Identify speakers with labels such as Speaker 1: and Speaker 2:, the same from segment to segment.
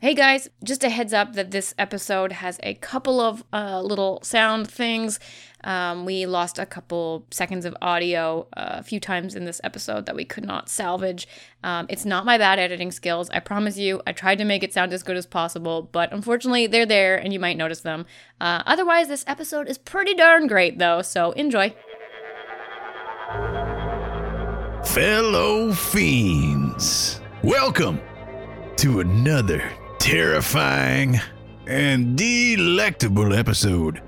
Speaker 1: Hey guys, just a heads up that this episode has a couple of uh, little sound things. Um, we lost a couple seconds of audio uh, a few times in this episode that we could not salvage. Um, it's not my bad editing skills, I promise you. I tried to make it sound as good as possible, but unfortunately, they're there and you might notice them. Uh, otherwise, this episode is pretty darn great though, so enjoy.
Speaker 2: Fellow fiends, welcome to another terrifying and delectable episode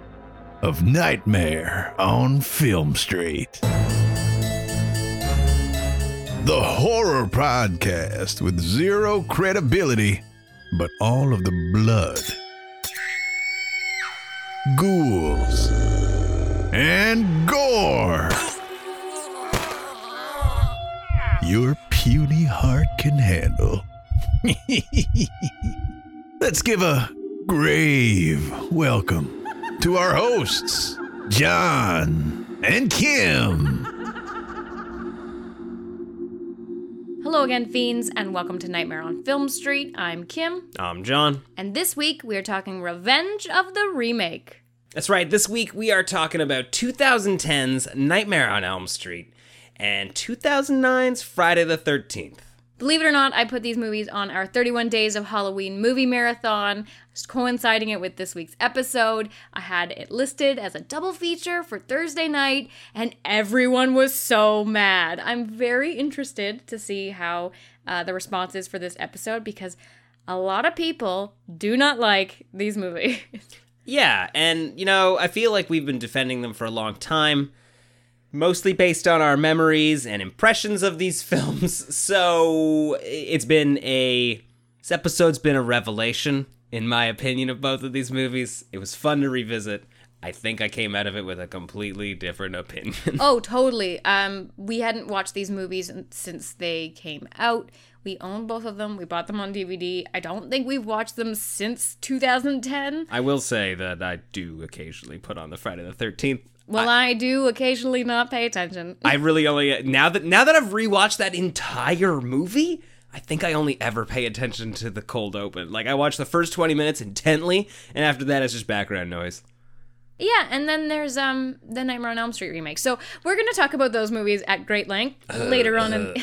Speaker 2: of Nightmare on Film Street. The horror podcast with zero credibility, but all of the blood, ghouls, and gore your puny heart can handle. Let's give a grave welcome to our hosts, John and Kim.
Speaker 1: Hello again, fiends, and welcome to Nightmare on Film Street. I'm Kim,
Speaker 3: I'm John.
Speaker 1: and this week we are talking Revenge of the Remake.
Speaker 3: That's right. This week we are talking about 2010's Nightmare on Elm Street and 2009's Friday the 13th.
Speaker 1: Believe it or not, I put these movies on our 31 Days of Halloween movie marathon, coinciding it with this week's episode. I had it listed as a double feature for Thursday night, and everyone was so mad. I'm very interested to see how uh, the response is for this episode because a lot of people do not like these movies.
Speaker 3: Yeah, and you know, I feel like we've been defending them for a long time, mostly based on our memories and impressions of these films. So it's been a. This episode's been a revelation, in my opinion, of both of these movies. It was fun to revisit. I think I came out of it with a completely different opinion.
Speaker 1: Oh, totally. Um, we hadn't watched these movies since they came out. We own both of them. We bought them on DVD. I don't think we've watched them since 2010.
Speaker 3: I will say that I do occasionally put on the Friday the 13th.
Speaker 1: Well, I, do occasionally not pay attention.
Speaker 3: I really only now that now that I've rewatched that entire movie, I think I only ever pay attention to the cold open. Like I watch the first 20 minutes intently and after that it's just background noise.
Speaker 1: yeah, and then there's um the Nightmare on Elm Street remake. So we're going to talk about those movies at great length uh, uh, later on in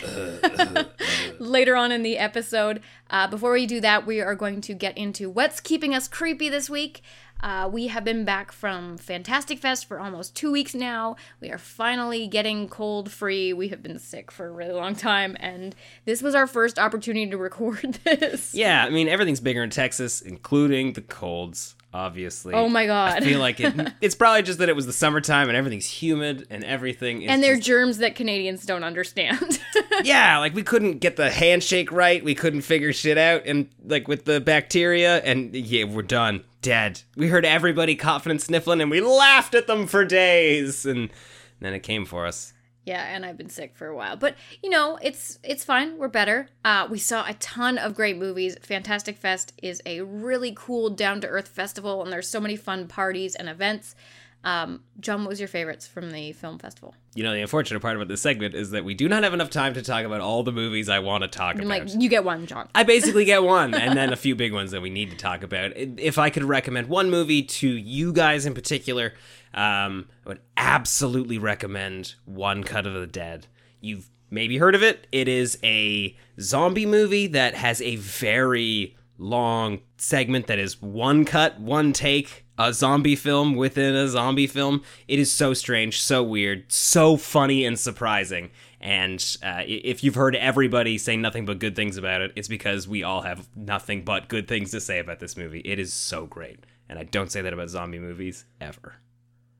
Speaker 1: uh, later on in the episode. Uh, before we do that, we are going to get into what's keeping us creepy this week. Uh, we have been back from Fantastic Fest for almost two weeks now. We are finally getting cold free. We have been sick for a really long time, and this was our first opportunity to record this.
Speaker 3: Yeah, I mean everything's bigger in Texas, including the colds, obviously.
Speaker 1: Oh my god.
Speaker 3: I feel like it, it's probably just that it was the summertime and everything's humid and everything is
Speaker 1: and they're
Speaker 3: just-
Speaker 1: germs that Canadians don't understand.
Speaker 3: yeah, like we couldn't get the handshake right. We couldn't figure shit out, and like with the bacteria, and yeah, we're done, dead. We heard everybody coughing and sniffling, and we laughed at them for days, and then it came for us.
Speaker 1: Yeah, and I've been sick for a while, but you know, it's it's fine. We're better. Uh, we saw a ton of great movies. Fantastic Fest is a really cool, down to earth festival, and there's so many fun parties and events. Um, John, what was your favorites from the film festival?
Speaker 3: You know, the unfortunate part about this segment is that we do not have enough time to talk about all the movies I want to talk
Speaker 1: I'm
Speaker 3: about.
Speaker 1: like, you get one, John.
Speaker 3: I basically get one, and then a few big ones that we need to talk about. If I could recommend one movie to you guys in particular, um, I would absolutely recommend One Cut of the Dead. You've maybe heard of it. It is a zombie movie that has a very long segment that is one cut, one take, a zombie film within a zombie film. It is so strange, so weird, so funny and surprising. And uh, if you've heard everybody say nothing but good things about it, it's because we all have nothing but good things to say about this movie. It is so great. And I don't say that about zombie movies ever.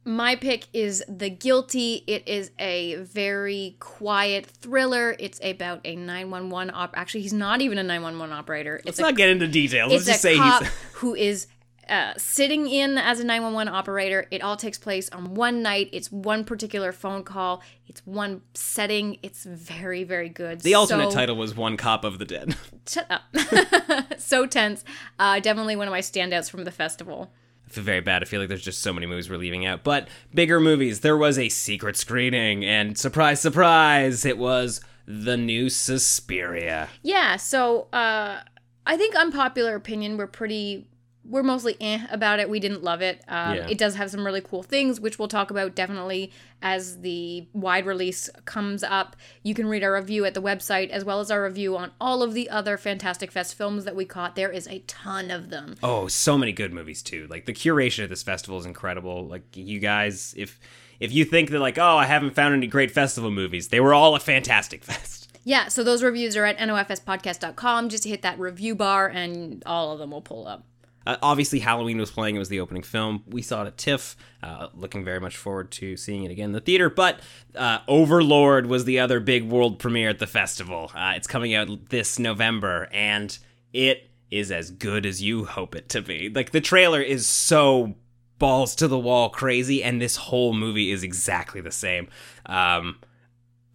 Speaker 1: My pick is The Guilty. It is a very quiet thriller. It's about a 911 op. Actually, he's not even a 911 operator.
Speaker 3: Let's
Speaker 1: It's a
Speaker 3: not get into details. Let's just
Speaker 1: a
Speaker 3: say
Speaker 1: cop
Speaker 3: he's.
Speaker 1: who is uh, sitting in as a 911 operator. It all takes place on one night. It's one particular phone call. It's one setting. It's very, very good.
Speaker 3: The alternate
Speaker 1: So-
Speaker 3: title was One Cop of the Dead.
Speaker 1: Shut up. so tense. Uh, definitely one of my standouts from the festival.
Speaker 3: I feel very bad. I feel like there's just so many movies we're leaving out. But bigger movies. There was a secret screening, and surprise, surprise, it was the new Suspiria.
Speaker 1: Yeah, so uh I think unpopular opinion. We're pretty. We're mostly eh about it. We didn't love it. Um,
Speaker 3: Yeah.
Speaker 1: It does have some really cool things, which we'll talk about definitely as the wide release comes up. You can read our review at the website, as well as our review on all of the other Fantastic Fest films that we caught. There is a ton of them.
Speaker 3: Oh, so many good movies too. Like the curation of this festival is incredible. Like you guys, if if you think that like, oh, I haven't found any great festival movies, they were all a fantastic fest.
Speaker 1: Yeah, so those reviews are at nofspodcast.com. Just hit that review bar, and all of them will pull up.
Speaker 3: Uh, obviously, Halloween was playing. It was the opening film. We saw it at TIFF. Uh, looking very much forward to seeing it again in the theater. But uh, Overlord was the other big world premiere at the festival. Uh, it's coming out this November, and it is as good as you hope it to be. Like the trailer is so balls to the wall crazy, and this whole movie is exactly the same. Um,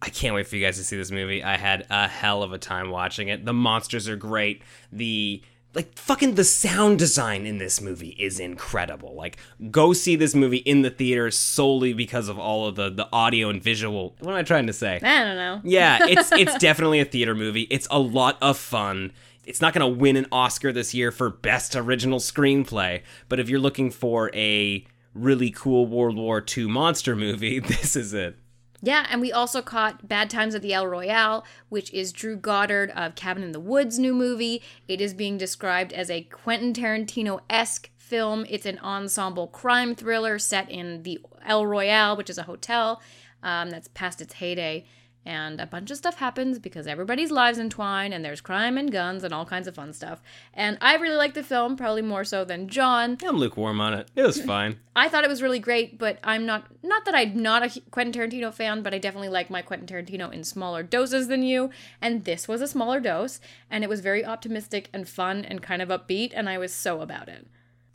Speaker 3: I can't wait for you guys to see this movie. I had a hell of a time watching it. The monsters are great. The like fucking the sound design in this movie is incredible. Like go see this movie in the theater solely because of all of the the audio and visual. What am I trying to say?
Speaker 1: I don't know.
Speaker 3: Yeah, it's it's definitely a theater movie. It's a lot of fun. It's not going to win an Oscar this year for best original screenplay, but if you're looking for a really cool World War II monster movie, this is it.
Speaker 1: Yeah, and we also caught Bad Times at the El Royale, which is Drew Goddard of Cabin in the Woods' new movie. It is being described as a Quentin Tarantino esque film. It's an ensemble crime thriller set in the El Royale, which is a hotel um, that's past its heyday. And a bunch of stuff happens because everybody's lives entwine, and there's crime and guns and all kinds of fun stuff. And I really like the film, probably more so than John.
Speaker 3: I'm lukewarm on it. It was fine.
Speaker 1: I thought it was really great, but I'm not not that I'm not a Quentin Tarantino fan, but I definitely like my Quentin Tarantino in smaller doses than you. And this was a smaller dose, and it was very optimistic and fun and kind of upbeat, and I was so about it.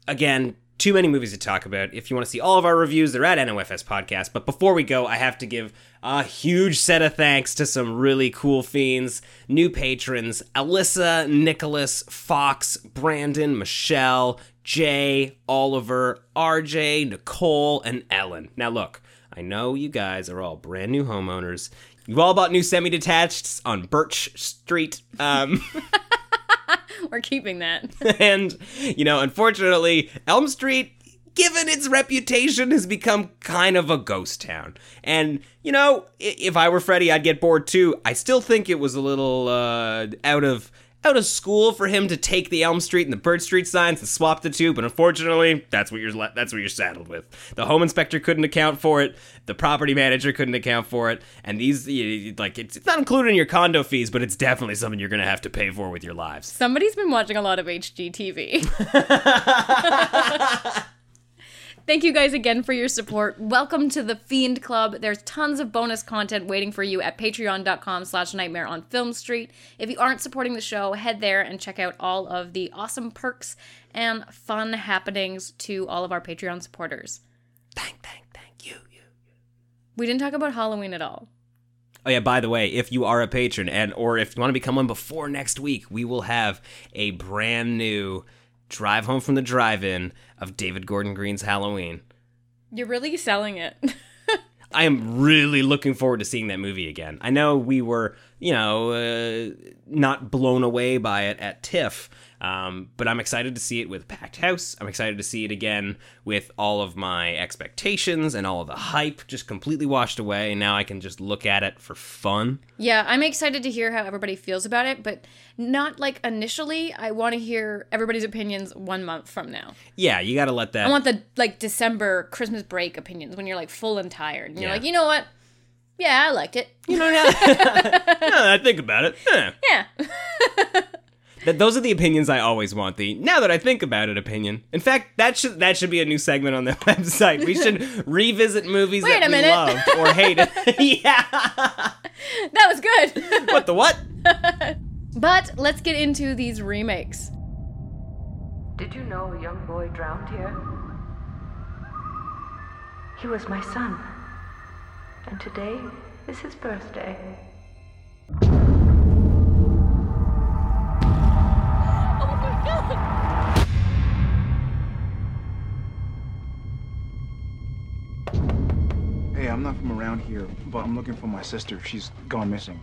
Speaker 3: Again, too many movies to talk about. If you want to see all of our reviews, they're at NOFS Podcast. But before we go, I have to give a huge set of thanks to some really cool fiends, new patrons Alyssa, Nicholas, Fox, Brandon, Michelle, Jay, Oliver, RJ, Nicole, and Ellen. Now, look, I know you guys are all brand new homeowners. You've all bought new semi detached on Birch Street. Um,
Speaker 1: We're keeping that.
Speaker 3: and you know unfortunately elm street given its reputation has become kind of a ghost town and you know if i were freddy i'd get bored too i still think it was a little uh, out of out of school for him to take the elm street and the birch street signs and swap the two but unfortunately that's what you're that's what you're saddled with the home inspector couldn't account for it the property manager couldn't account for it and these you- you- like it's, it's not included in your condo fees but it's definitely something you're gonna have to pay for with your lives
Speaker 1: Somebody's been watching a lot of HGTV. Thank you guys again for your support. Welcome to the Fiend Club. There's tons of bonus content waiting for you at patreon.com slash nightmare on film street. If you aren't supporting the show, head there and check out all of the awesome perks and fun happenings to all of our Patreon supporters.
Speaker 3: thank thank thank you you you.
Speaker 1: We didn't talk about Halloween at all.
Speaker 3: Oh yeah, by the way, if you are a patron and or if you want to become one before next week, we will have a brand new drive home from the drive-in of David Gordon Green's Halloween.
Speaker 1: You're really selling it.
Speaker 3: I am really looking forward to seeing that movie again. I know we were, you know, uh, not blown away by it at TIFF, um, but I'm excited to see it with packed house. I'm excited to see it again with all of my expectations and all of the hype just completely washed away, and now I can just look at it for fun.
Speaker 1: Yeah, I'm excited to hear how everybody feels about it, but not like initially. I want to hear everybody's opinions one month from now.
Speaker 3: Yeah, you got to let that.
Speaker 1: I want the like December Christmas break opinions when you're like full and tired. And you're
Speaker 3: Yeah.
Speaker 1: like, you know what? Yeah, I liked it.
Speaker 3: You know, now, now I think about it, eh.
Speaker 1: Yeah.
Speaker 3: That those are the opinions I always want. The now that I think about it opinion. In fact, that should that should be a new segment on the website. We should revisit movies
Speaker 1: Wait
Speaker 3: that
Speaker 1: a
Speaker 3: we
Speaker 1: minute.
Speaker 3: loved or hated. yeah.
Speaker 1: that was good.
Speaker 3: What the what?
Speaker 1: but let's get into these remakes.
Speaker 4: Did you know a young boy drowned here? He was my son. And today is his birthday.
Speaker 5: Hey, I'm not from around here, but I'm looking for my sister. She's gone missing.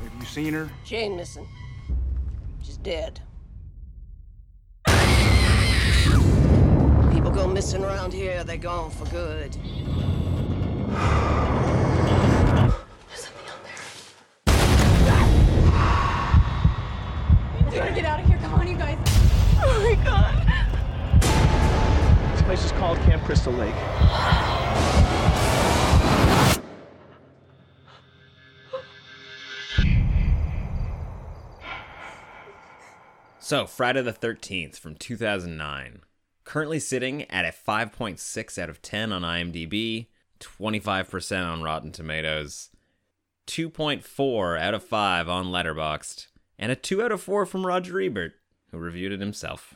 Speaker 5: Have you seen her?
Speaker 6: She ain't missing. She's dead. People go missing around here, they're gone for good.
Speaker 7: Called Camp Crystal Lake.
Speaker 3: So, Friday the 13th from 2009. Currently sitting at a 5.6 out of 10 on IMDb, 25% on Rotten Tomatoes, 2.4 out of 5 on Letterboxd, and a 2 out of 4 from Roger Ebert, who reviewed it himself.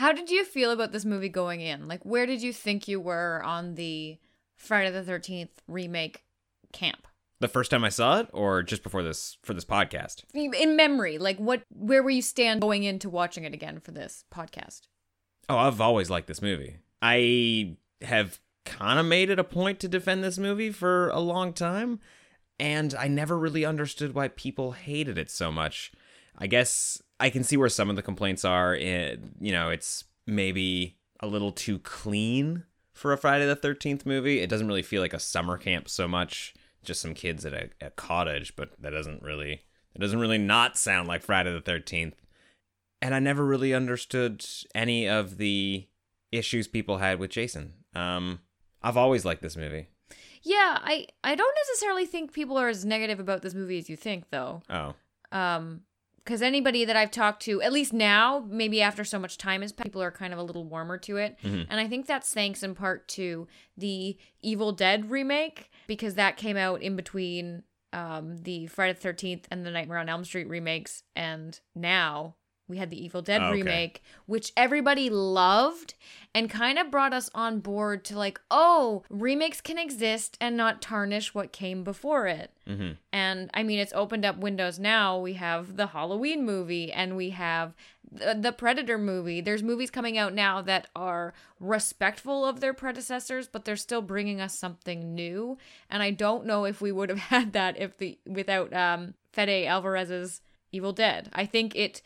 Speaker 1: How did you feel about this movie going in? Like, where did you think you were on the Friday the 13th remake camp?
Speaker 3: The first time I saw it, or just before this for this podcast?
Speaker 1: In memory, like, what, where were you stand going into watching it again for this podcast?
Speaker 3: Oh, I've always liked this movie. I have kind of made it a point to defend this movie for a long time, and I never really understood why people hated it so much. I guess I can see where some of the complaints are. eh, You know, it's maybe a little too clean for a Friday the 13th movie. It doesn't really feel like a summer camp so much, just some kids at a, a cottage, but that doesn't really it doesn't really not sound like Friday the 13th and I never really understood any of the issues people had with Jason. Um, I've always liked this movie.
Speaker 1: Yeah, I, I don't necessarily think people are as negative about this movie as you think, though.
Speaker 3: Oh,
Speaker 1: Um, because anybody that I've talked to, at least now, maybe after so much time has passed, people are kind of a little warmer to it. And I think that's thanks in part to the Evil Dead remake, because that came out in between um, the Friday the 13th and the Nightmare on Elm Street remakes. And now we had the Evil Dead
Speaker 3: Okay.
Speaker 1: remake, which everybody loved and kind of brought us on board to like, oh, remakes can exist and not tarnish what came before it.
Speaker 3: mm-hmm.
Speaker 1: And I mean, it's opened up windows now. We have the Halloween movie and we have the, the Predator movie. There's movies coming out now that are respectful of their predecessors, but they're still bringing us something new. And I don't know if we would have had that if the without um, Fede Alvarez's Evil Dead. I think it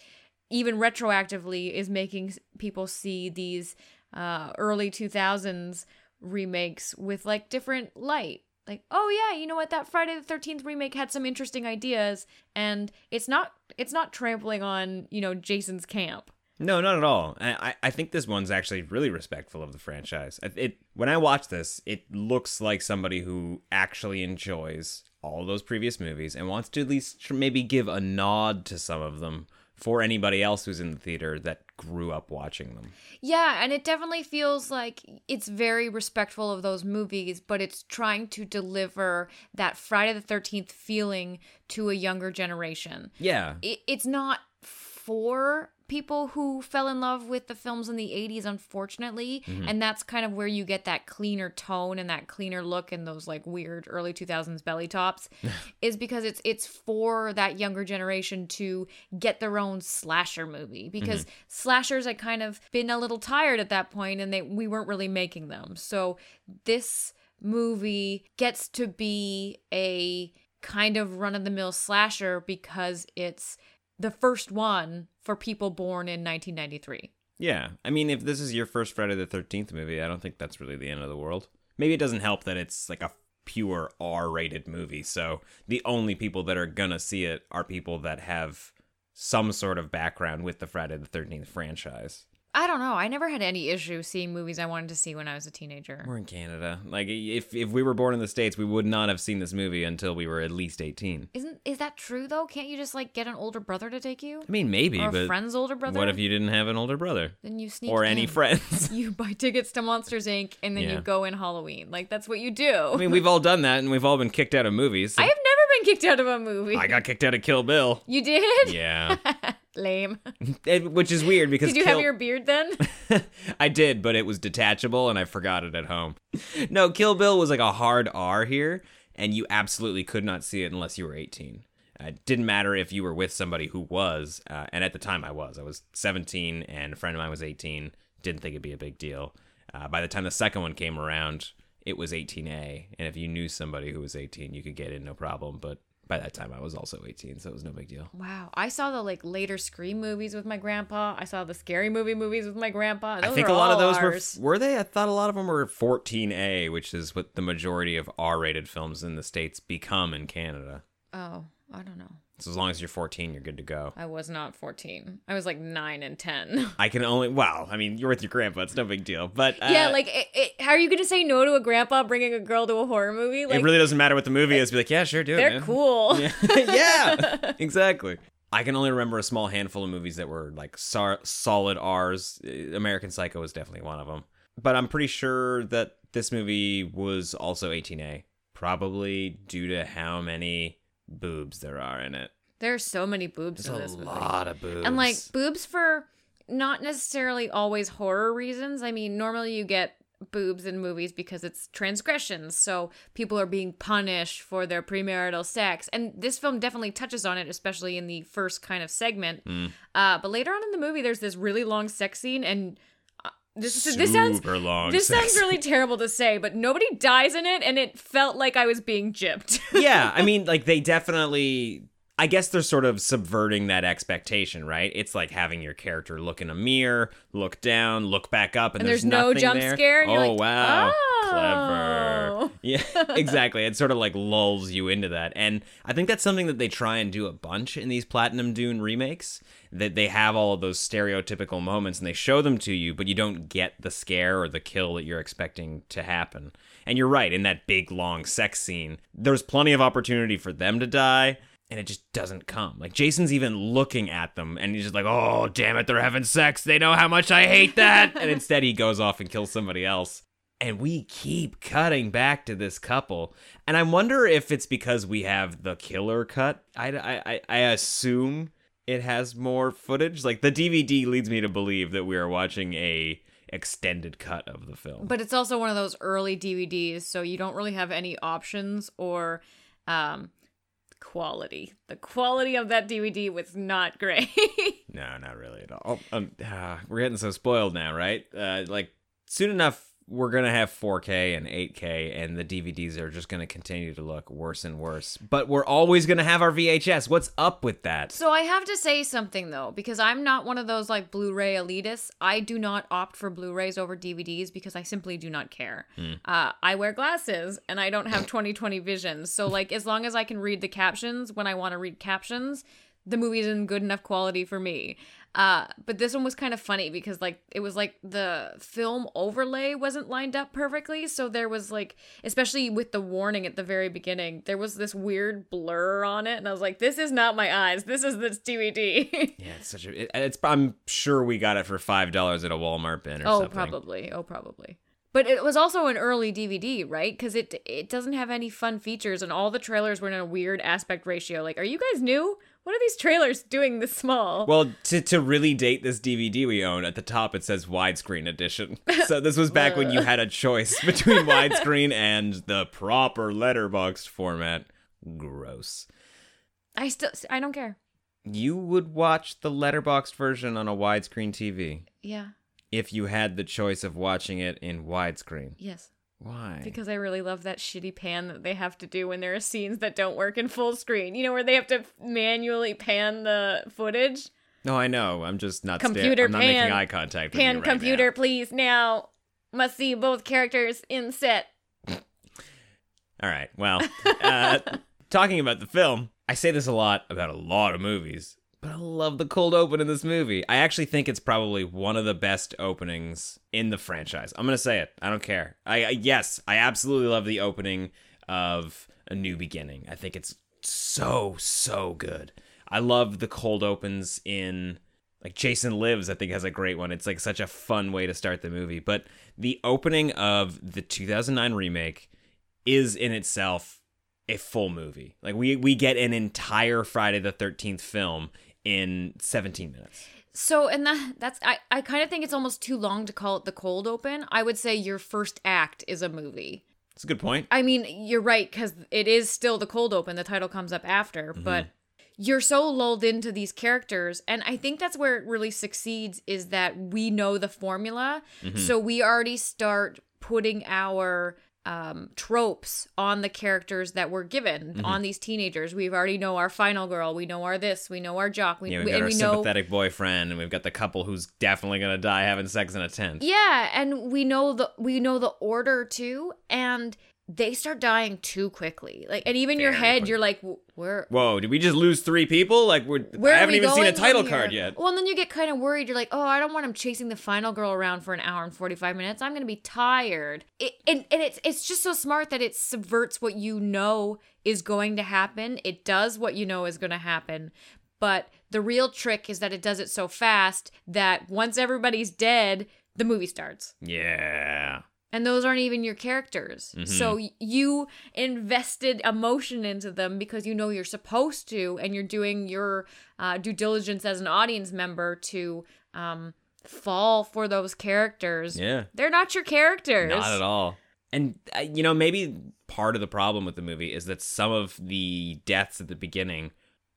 Speaker 1: even retroactively is making people see these uh, early 2000s remakes with like different light like oh yeah you know what that friday the 13th remake had some interesting ideas and it's not it's not trampling on you know jason's camp
Speaker 3: no, not at all. I, I- think this one's actually really respectful of the franchise. It when I watch this, it looks like somebody who actually enjoys all those previous movies and wants to at least maybe give a nod to some of them for anybody else who's in the theater that grew up watching them.
Speaker 1: yeah and it definitely feels like it's very respectful of those movies but it's trying to deliver that friday the 13th feeling to a younger generation
Speaker 3: Yeah,
Speaker 1: it, it's not for people who fell in love with the films in the 80s unfortunately mm-hmm. and that's kind of where you get that cleaner tone and that cleaner look and those like weird early 2000s belly tops is because it's it's for that younger generation to get their own slasher movie because mm-hmm. slashers had kind of been a little tired at that point and they we weren't really making them. So this movie gets to be a kind of run of the mill slasher because it's the first one for people born in 1993.
Speaker 3: Yeah, I mean, if this is your first Friday the Thirteenth movie, I don't think that's really the end of the world. Maybe it doesn't help that it's like a pure R-rated movie, so the only people that are gonna see it are people that have some sort of background with the Friday the Thirteenth franchise.
Speaker 1: I don't know. I never had any issue seeing movies I wanted to see when I was a teenager.
Speaker 3: We're in Canada. Like, if if we were born in the states, we would not have seen this movie until we were at least eighteen.
Speaker 1: Isn't is that true though? Can't you just like get an older brother to take you?
Speaker 3: I mean, maybe,
Speaker 1: or a
Speaker 3: but
Speaker 1: friend's older brother?
Speaker 3: what if you didn't have an older brother
Speaker 1: then you sneak
Speaker 3: or any friends?
Speaker 1: You buy tickets to Monsters Inc. and then
Speaker 3: Yeah.
Speaker 1: you go in Halloween. Like that's what you do.
Speaker 3: I mean, we've all done that, and we've all been kicked out of movies.
Speaker 1: I have never been kicked out of a movie.
Speaker 3: I got kicked out of Kill Bill.
Speaker 1: you did?
Speaker 3: Yeah.
Speaker 1: Lame.
Speaker 3: It- which is weird because
Speaker 1: Did you
Speaker 3: Kill-
Speaker 1: have your beard then?
Speaker 3: I did, but it was detachable and I forgot it at home. No, Kill Bill was like a hard R here, and you absolutely could not see it unless you were 18. Uh, It didn't matter if you were with somebody who was, uh, and at the time I was. I was 17, and a friend of mine was 18. Didn't think it'd be a big deal. Uh, by the time the second one came around, it was 18A, and if you knew somebody who was 18, you could get in no problem. But by that time I was also 18, so it was no big deal.
Speaker 1: Wow. I saw the like later Scream movies with my grandpa. I saw the scary movie movies with my grandpa.
Speaker 3: I think a lot of those
Speaker 1: ours.
Speaker 3: were were they? I thought a lot of them were 14A, which is what the majority of R-rated films in the states become in Canada.
Speaker 1: Oh, I don't know.
Speaker 3: So as long as you're 14, you're good to go.
Speaker 1: I was not 14. I was like 9 and 10.
Speaker 3: I can only well, I mean, you're with your grandpa, it's no big deal. But uh,
Speaker 1: yeah, like, it, it, how are you going to say no to a grandpa bringing a girl to a horror movie? Like,
Speaker 3: it really doesn't matter what the movie is. Be like, yeah, sure, do it.
Speaker 1: they're cool.
Speaker 3: Yeah. yeah, exactly. I can only remember a small handful of movies that were like sar- solid R's. Uh, American Psycho was definitely one of them. But I'm pretty sure that this movie was also 18A, probably due to how many boobs there are in it.
Speaker 1: There are so many boobs
Speaker 3: There's
Speaker 1: in
Speaker 3: a
Speaker 1: movie.
Speaker 3: lot of boobs.
Speaker 1: And like boobs for not necessarily always horror reasons. I mean, normally you get boobs in movies because it's transgressions. So people are being punished for their premarital sex. And this film definitely touches on it, especially in the first kind of segment.
Speaker 3: Mm.
Speaker 1: Uh, but later on in the movie, there's this really long sex scene and. This, this sounds
Speaker 3: long
Speaker 1: This
Speaker 3: sex
Speaker 1: sounds really terrible to say, but nobody dies in it, and it felt like I was being gypped.
Speaker 3: yeah, I mean, like they definitely. I guess they're sort of subverting that expectation, right? It's like having your character look in a mirror, look down, look back up, and,
Speaker 1: And
Speaker 3: there's,
Speaker 1: there's no jump
Speaker 3: there.
Speaker 1: scare,
Speaker 3: Oh
Speaker 1: like,
Speaker 3: wow,
Speaker 1: "Oh."
Speaker 3: clever! Yeah, exactly. It sort of like lulls you into that, and I think that's something that they try and do a bunch in these Platinum Dune remakes. That they have all of those stereotypical moments, and they show them to you, but you don't get the scare or the kill that you're expecting to happen. And you're right, in that big long sex scene, there's plenty of opportunity for them to die, and it just doesn't come. Like Jason's even looking at them, and he's just like, "Oh, damn it, they're having sex. They know how much I hate that." and instead, he goes off and kills somebody else. And we keep cutting back to this couple, and I wonder if it's because we have the killer cut. I, I, I- I assume it has more footage. Like the DVD leads me to believe that we are watching a extended cut of the film.
Speaker 1: But it's also one of those early DVDs, so you don't really have any options or um, quality. The quality of that DVD was not great.
Speaker 3: No, not really at all. Um, ah, we're getting so spoiled now, right? Uh, like soon enough, we're gonna have 4K and 8K, and the DVDs are just gonna continue to look worse and worse. But we're always gonna have our VHS. What's up with that?
Speaker 1: so I have to say something though, because I'm not one of those like Blu-ray elitists. I do not opt for Blu-rays over DVDs because I simply do not care. Uh, I wear glasses and I don't have 20/20 vision, so like as long as I can read the captions when I want to read captions, the movie is in good enough quality for me. Uh, but this one was kind of funny because like it was like the film overlay wasn't lined up perfectly, so there was like, especially with the warning at the very beginning, there was this weird blur on it, and I was like, "This is not my eyes. This is this DVD."
Speaker 3: Yeah, it's such a. It, it's. I'm sure we got it for five dollars at a Walmart bin or
Speaker 1: oh,
Speaker 3: something.
Speaker 1: probably. Oh, probably. But it was also an early DVD, right? Because it it doesn't have any fun features, and all the trailers were in a weird aspect ratio. Like, are you guys new? What are these trailers doing this small?
Speaker 3: Well, to, to really date this DVD we own, at the top it says widescreen edition. So this was back when you had a choice between widescreen and the proper letterboxed format. Gross.
Speaker 1: I still I don't care.
Speaker 3: You would watch the letterboxed version on a widescreen TV
Speaker 1: Yeah.
Speaker 3: if you had the choice of watching it in widescreen.
Speaker 1: Yes.
Speaker 3: Why?
Speaker 1: Because I really love that shitty pan that they have to do when there are scenes that don't work in full screen. You know, where they have to manually pan the footage.
Speaker 3: no, I know. I'm just not. sta-
Speaker 1: Computer
Speaker 3: I'm not
Speaker 1: pan.
Speaker 3: making eye contact with
Speaker 1: Pan
Speaker 3: right
Speaker 1: computer,
Speaker 3: now.
Speaker 1: please now. Must see both characters in set.
Speaker 3: All right. Well, uh, talking about the film, I say this a lot about a lot of movies, but I love the cold open in this movie. I actually think it's probably one of the best openings in the franchise. I'm gonna say it. I don't care. I, I yes, I absolutely love the opening of A New Beginning. I think it's so so good. I love the cold opens in like Jason Lives, I think has a great one. It's like such a fun way to start the movie. But the opening of the 2009 remake is in itself a full movie. Like we we get an entire Friday the 13th film in 17 minutes.
Speaker 1: So, and that that's I I kind of think it's almost too long to call it the cold open. I would say your first act is a movie.
Speaker 3: It's a good point.
Speaker 1: I mean, you're right because it is still the cold open. The title comes up after, mm-hmm. but you're so lulled into these characters, and I think that's where it really succeeds. Is that we know the formula, mm-hmm. so we already start putting our um, tropes on the characters that we're given on these teenagers. We've already know our final girl. We know our this. We know our jock. We,
Speaker 3: Yeah, we've
Speaker 1: we-
Speaker 3: got our
Speaker 1: we know
Speaker 3: sympathetic boyfriend, and we've got the couple who's definitely gonna die having sex in a tent.
Speaker 1: Yeah, and we know the we know the order too, and they start dying too quickly. Like, and even your head,
Speaker 3: quick.
Speaker 1: you're like, "Wh- where
Speaker 3: Whoa, did we just lose three people? Like we're
Speaker 1: where
Speaker 3: I haven't
Speaker 1: we
Speaker 3: even seen a title card yet.
Speaker 1: Well, and then you get kind of worried. You're like, oh, I don't want him chasing the final girl around for an hour and 45 minutes. I'm gonna be tired. It, and and it's it's just so smart that it subverts what you know is going to happen. It does what you know is going to happen. But the real trick is that it does it so fast that once everybody's dead, the movie starts.
Speaker 3: Yeah.
Speaker 1: And those aren't even your characters.
Speaker 3: Mm-hmm.
Speaker 1: So you invested emotion into them because you know you're supposed to, and you're doing your uh, due diligence as an audience member to um, fall for those characters.
Speaker 3: Yeah.
Speaker 1: They're not your characters.
Speaker 3: Not at all. And uh, you know, maybe part of the problem with the movie is that some of the deaths at the beginning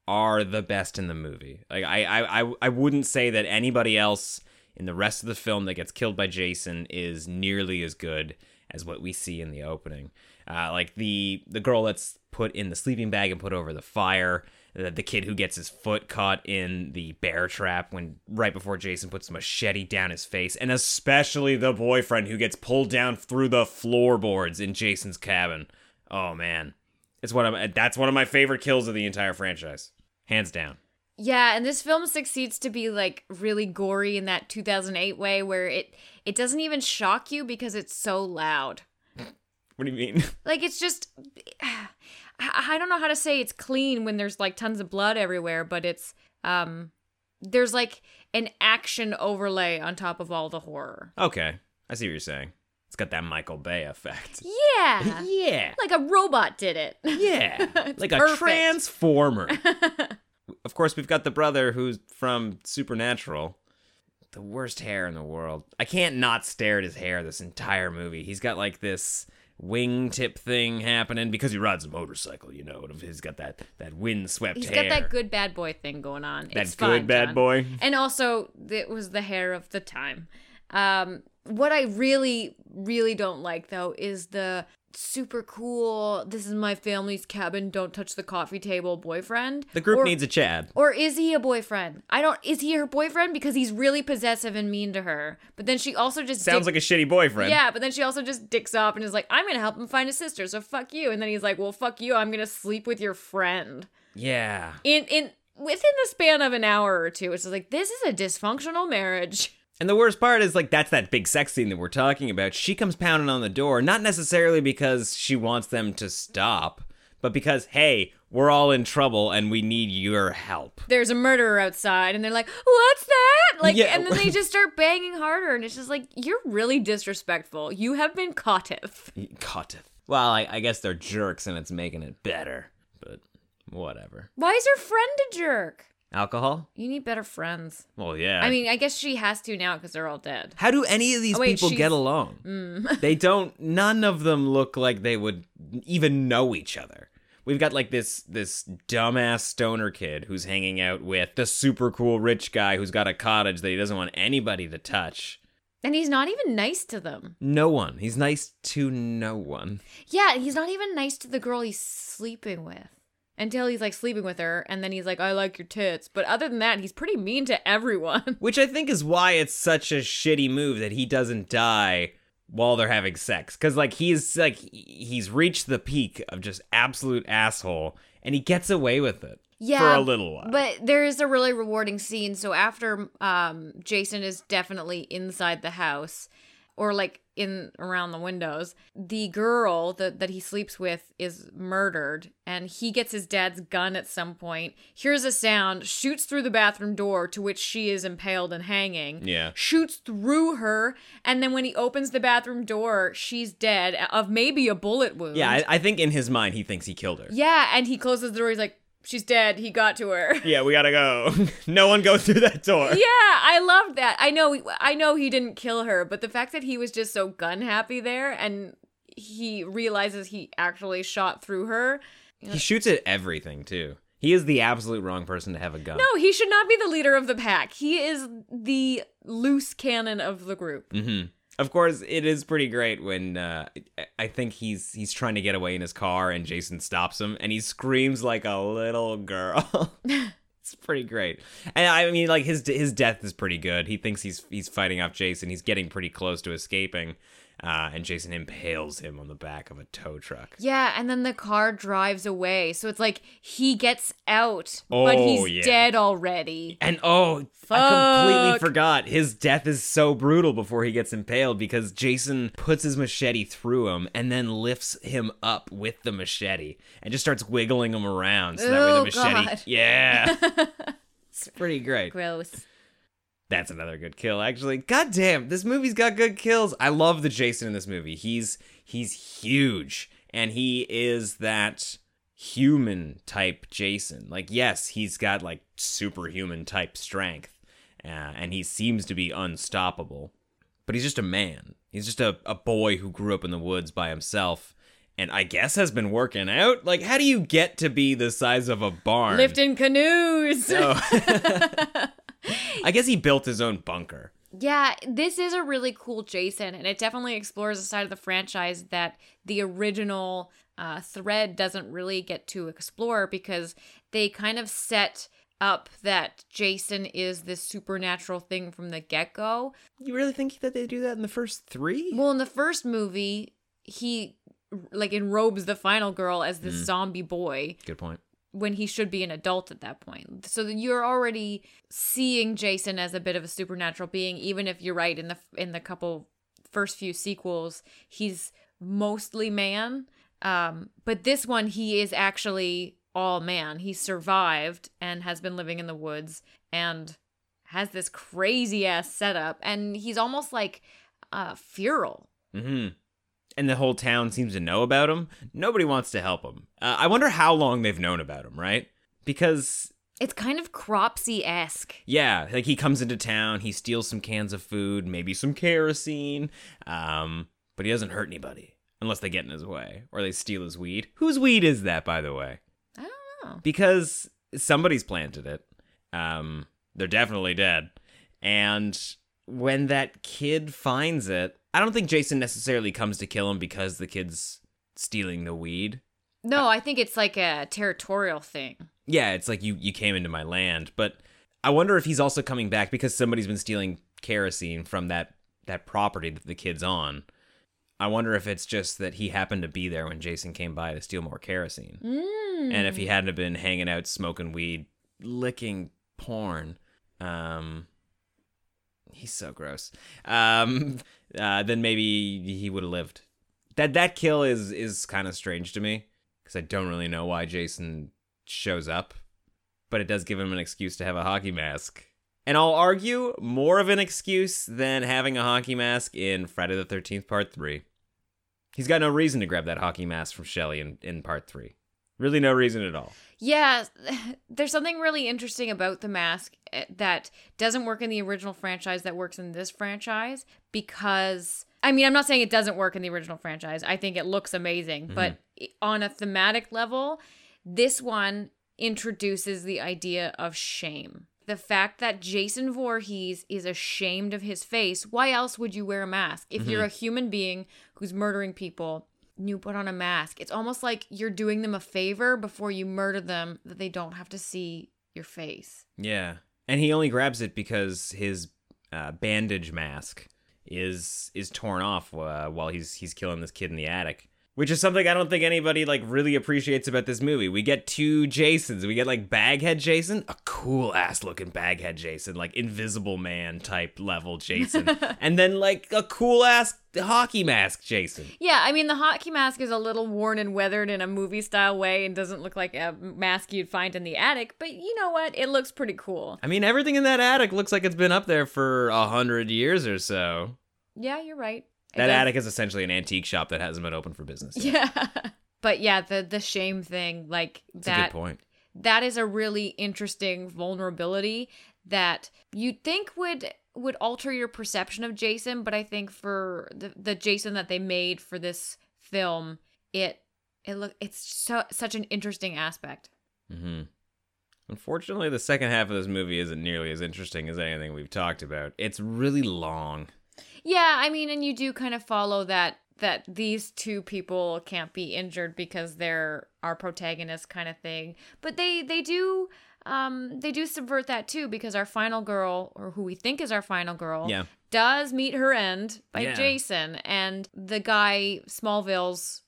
Speaker 3: are the best in the movie. Like I, I, I, I wouldn't say that anybody else in the rest of the film that gets killed by Jason is nearly as good as what we see in the opening. Uh, like the the girl that's put in the sleeping bag and put over the fire. The, the kid who gets his foot caught in the bear trap when right before Jason puts a machete down his face, and especially the boyfriend who gets pulled down through the floorboards in Jason's cabin. Oh man, it's one of that's one of my favorite kills of the entire franchise, hands down.
Speaker 1: Yeah, and this film succeeds to be like really gory in that 2008 way where it it doesn't even shock you because it's so loud.
Speaker 3: What do you mean?
Speaker 1: Like it's just I don't know how to say it's clean when there's like tons of blood everywhere, but it's um there's like an action overlay on top of all the horror.
Speaker 3: okay, I see what you're saying. It's got that Michael Bay effect.
Speaker 1: Yeah.
Speaker 3: Yeah.
Speaker 1: Like a robot did it.
Speaker 3: Yeah, like a transformer. Of course, we've got the brother who's from Supernatural. The worst hair in the world. I can't not stare at his hair this entire movie. He's got like this wingtip thing happening because he rides a motorcycle. You know, he's got that that windswept
Speaker 1: He's
Speaker 3: hair.
Speaker 1: He's got that good bad boy thing going on.
Speaker 3: That
Speaker 1: it's
Speaker 3: good bad
Speaker 1: John.
Speaker 3: boy.
Speaker 1: And also, it was the hair of the time. Um, what I really, really don't like though is the super cool. This is my family's cabin. Don't touch the coffee table. Boyfriend.
Speaker 3: The group
Speaker 1: Or-
Speaker 3: needs a Chad.
Speaker 1: Or is he a boyfriend? I don't. Is he her boyfriend because he's really possessive and mean to her? But then she also just
Speaker 3: Sounds like a shitty boyfriend.
Speaker 1: yeah. But then she also just dicks off and is like, "I'm gonna help him find his sister, so fuck you." And then he's like, "Well, fuck you. I'm gonna sleep with your friend."
Speaker 3: Yeah.
Speaker 1: In in within the span of an hour or two, it's just like this is a dysfunctional marriage.
Speaker 3: And the worst part is like that's that big sex scene that we're talking about. She comes pounding on the door, not necessarily because she wants them to stop, but because hey, we're all in trouble and we need your help.
Speaker 1: There's a murderer outside, and they're like, "What's that?" Like,
Speaker 3: Yeah.
Speaker 1: and then they just start banging harder, and it's just like, "You're really disrespectful. You have been caughteth."
Speaker 3: Cutteth. Well, I, I guess they're jerks and it's making it better, but whatever.
Speaker 1: Why is her friend a jerk?
Speaker 3: Alcohol?
Speaker 1: You need better friends.
Speaker 3: Well, yeah.
Speaker 1: I mean, I guess she has to now because they're all dead.
Speaker 3: how do any of these
Speaker 1: Oh, wait,
Speaker 3: people
Speaker 1: she's-
Speaker 3: get along? Mm. they don't. None of them look like they would even know each other. We've got like this this dumbass stoner kid who's hanging out with the super cool rich guy who's got a cottage that he doesn't want anybody to touch.
Speaker 1: And he's not even nice to them.
Speaker 3: No one. He's nice to no one.
Speaker 1: Yeah, he's not even nice to the girl he's sleeping with. Until he's like sleeping with her, and then he's like, I like your tits. But other than that, he's pretty mean to everyone.
Speaker 3: Which I think is why it's such a shitty move that he doesn't die while they're having sex. Cause like he's like he's reached the peak of just absolute asshole and he gets away with it.
Speaker 1: Yeah,
Speaker 3: For a little while.
Speaker 1: But there is a really rewarding scene. So after um, Jason is definitely inside the house, or like in around the windows, the girl that that he sleeps with is murdered, and he gets his dad's gun at some point. Hears a sound, shoots through the bathroom door, to which she is impaled and hanging.
Speaker 3: Yeah.
Speaker 1: shoots through her, and then when he opens the bathroom door, she's dead of maybe a bullet wound.
Speaker 3: Yeah, I, I think in his mind he thinks he killed her.
Speaker 1: yeah, and he closes the door. He's like, "She's dead. He got to her."
Speaker 3: Yeah, we gotta go. no one go through that door.
Speaker 1: Yeah, I love that. I know I know he didn't kill her, but the fact that he was just so gun happy there and he realizes he actually shot through her.
Speaker 3: He shoots at everything too. He is the absolute wrong person to have a gun.
Speaker 1: No, he should not be the leader of the pack. He is the loose cannon of the group.
Speaker 3: hmm Of course, it is pretty great when uh, I think he's he's trying to get away in his car and Jason stops him and he screams like a little girl. it's pretty great. And I mean like his his death is pretty good. He thinks he's he's fighting off Jason. He's getting pretty close to escaping. Uh, and Jason impales him on the back of a tow truck.
Speaker 1: Yeah, and then the car drives away. So it's like he gets out, but
Speaker 3: Oh,
Speaker 1: he's
Speaker 3: yeah.
Speaker 1: dead already.
Speaker 3: And oh, I completely forgot. His death is so brutal before he gets impaled because Jason puts his machete through him and then lifts him up with the machete and just starts wiggling him around. So that way
Speaker 1: Oh,
Speaker 3: the machete.
Speaker 1: God.
Speaker 3: Yeah. it's pretty great.
Speaker 1: Gross.
Speaker 3: That's another good kill, actually. God damn, this movie's got good kills. I love the Jason in this movie. He's he's huge, and he is that human type Jason. Like, yes, he's got like superhuman type strength, uh, and he seems to be unstoppable. But he's just a man. He's just a, a boy who grew up in the woods by himself. And I guess has been working out. Like, how do you get to be the size of a barn?
Speaker 1: Lifting canoes.
Speaker 3: I guess he built his own bunker.
Speaker 1: Yeah, this is a really cool Jason, and it definitely explores a side of the franchise that the original uh, thread doesn't really get to explore because they kind of set up that Jason is this supernatural thing from the get go.
Speaker 3: You really think that they do that in the first three?
Speaker 1: Well, in the first movie, he like enrobes the final girl as this zombie boy
Speaker 3: Good point.
Speaker 1: When he should be an adult at that point. So you're already seeing Jason as a bit of a supernatural being, even if you're right in the in the couple first few sequels, he's mostly man. Um, but this one, he is actually all man. He survived and has been living in the woods and has this crazy ass setup, and he's almost like uh, feral.
Speaker 3: Mm-hmm. And the whole town seems to know about him. Nobody wants to help him. Uh, I wonder how long they've known about him, right? Because
Speaker 1: It's kind of Cropsy esque.
Speaker 3: yeah, like he comes into town, he steals some cans of food, maybe some kerosene, um, but he doesn't hurt anybody unless they get in his way or they steal his weed. Whose weed is that, by the way?
Speaker 1: I don't know.
Speaker 3: because somebody's planted it. Um, they're definitely dead. And when that kid finds it, I don't think Jason necessarily comes to kill him because the kid's stealing the weed.
Speaker 1: No, I think it's like a territorial thing.
Speaker 3: Yeah, it's like you you came into my land, but I wonder if he's also coming back because somebody's been stealing kerosene from that that property that the kid's on. I wonder if it's just that he happened to be there when Jason came by to steal more kerosene. And if he hadn't have been hanging out smoking weed, licking porn, um he's so gross. Um uh, then maybe he would have lived. That that kill is is kind of strange to me because I don't really know why Jason shows up, but it does give him an excuse to have a hockey mask. And I'll argue more of an excuse than having a hockey mask in Friday the 13th Part 3. He's got no reason to grab that hockey mask from Shelly in, in Part 3. Really, no reason at all.
Speaker 1: Yeah, there's something really interesting about the mask eh, that doesn't work in the original franchise that works in this franchise because I mean, I'm not saying it doesn't work in the original franchise. I think it looks amazing, but on a thematic level, this one introduces the idea of shame. The fact that Jason Voorhees is ashamed of his face, why else would you wear a mask? If you're a human being who's murdering people, you put on a mask. It's almost like you're doing them a favor before you murder them that they don't have to see your face.
Speaker 3: Yeah, and he only grabs it because his uh, bandage mask is is torn off uh, while he's he's killing this kid in the attic. Which is something I don't think anybody like really appreciates about this movie. We get two Jasons. We get like Baghead Jason, a cool ass looking Baghead Jason, like Invisible Man type level Jason, and then like a cool ass hockey mask Jason.
Speaker 1: Yeah, I mean the hockey mask is a little worn and weathered in a movie style way and doesn't look like a mask you'd find in the attic, but you know what? It looks pretty cool.
Speaker 3: I mean, everything in that attic looks like it's been up there for a hundred years or so.
Speaker 1: Yeah, you're right.
Speaker 3: That attic is essentially an antique shop that hasn't been open for business. Yet.
Speaker 1: Yeah. But yeah, the the shame thing, like
Speaker 3: That's a
Speaker 1: that
Speaker 3: good point.
Speaker 1: that is a really interesting vulnerability that you'd think would would alter your perception of Jason, but I think for the the Jason that they made for this film, it it look it's so such an interesting aspect.
Speaker 3: Mm-hmm. Unfortunately, the second half of this movie isn't nearly as interesting as anything we've talked about. It's really long.
Speaker 1: Yeah, I mean, and you do kind of follow that that these two people can't be injured because they're our protagonist kind of thing. But they they do um they do subvert that too because our final girl or who we think is our final girl
Speaker 3: Yeah.
Speaker 1: does meet her end by
Speaker 8: Yeah.
Speaker 1: Jason and the guy Smallville's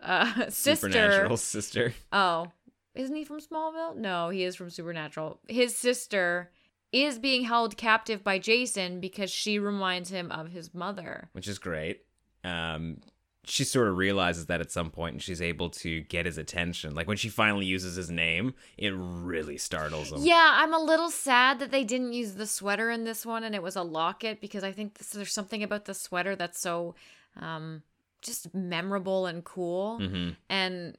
Speaker 1: uh sister
Speaker 3: Supernatural sister.
Speaker 1: Oh, isn't he from Smallville? No, he is from Supernatural. His sister is being held captive by Jason because she reminds him of his mother.
Speaker 3: which is great. Um, she sort of realizes that at some point, and she's able to get his attention. Like when she finally uses his name, it really startles him.
Speaker 1: Yeah, I'm a little sad that they didn't use the sweater in this one and it was a locket because I think this, there's something about the sweater that's so um just memorable and cool.
Speaker 3: hmm
Speaker 1: And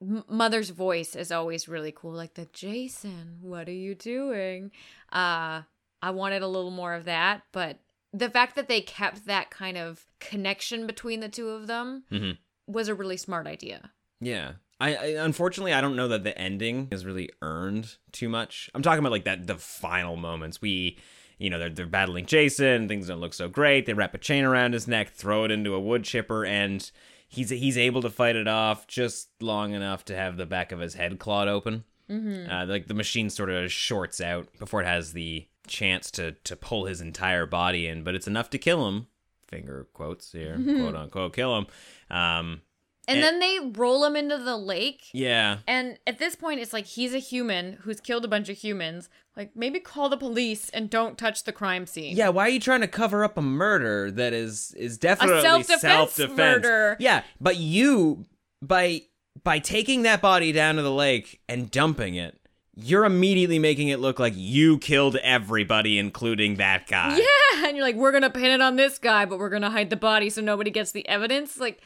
Speaker 1: mother's voice is always really cool like the Jason, what are you doing? Uh I wanted a little more of that, but the fact that they kept that kind of connection between the two of them
Speaker 3: hmm
Speaker 1: was a really smart idea.
Speaker 3: Yeah. I, I unfortunately I don't know that the ending is really earned too much. I'm talking about like that the final moments. We you know, they're they're battling Jason, things don't look so great. They wrap a chain around his neck, throw it into a wood chipper, and he's he's able to fight it off just long enough to have the back of his head clawed open.
Speaker 1: Mm-hmm.
Speaker 3: Uh, like the machine sort of shorts out before it has the chance to to pull his entire body in, but it's enough to kill him. Finger quotes here, quote unquote, kill him. Um,
Speaker 1: And
Speaker 3: And-
Speaker 1: then they roll him into the lake.
Speaker 3: yeah,
Speaker 1: And at this point, it's like he's a human who's killed a bunch of humans. Like, maybe call the police and don't touch the crime scene.
Speaker 3: Yeah, why are you trying to cover up a murder that is is definitely
Speaker 1: self-defense
Speaker 3: self-defense?
Speaker 1: murder.
Speaker 3: Yeah, but you by by taking that body down to the lake and dumping it, you're immediately making it look like you killed everybody, including that guy.
Speaker 1: Yeah, and you're like, we're gonna pin it on this guy, but we're gonna hide the body so nobody gets the evidence. Like,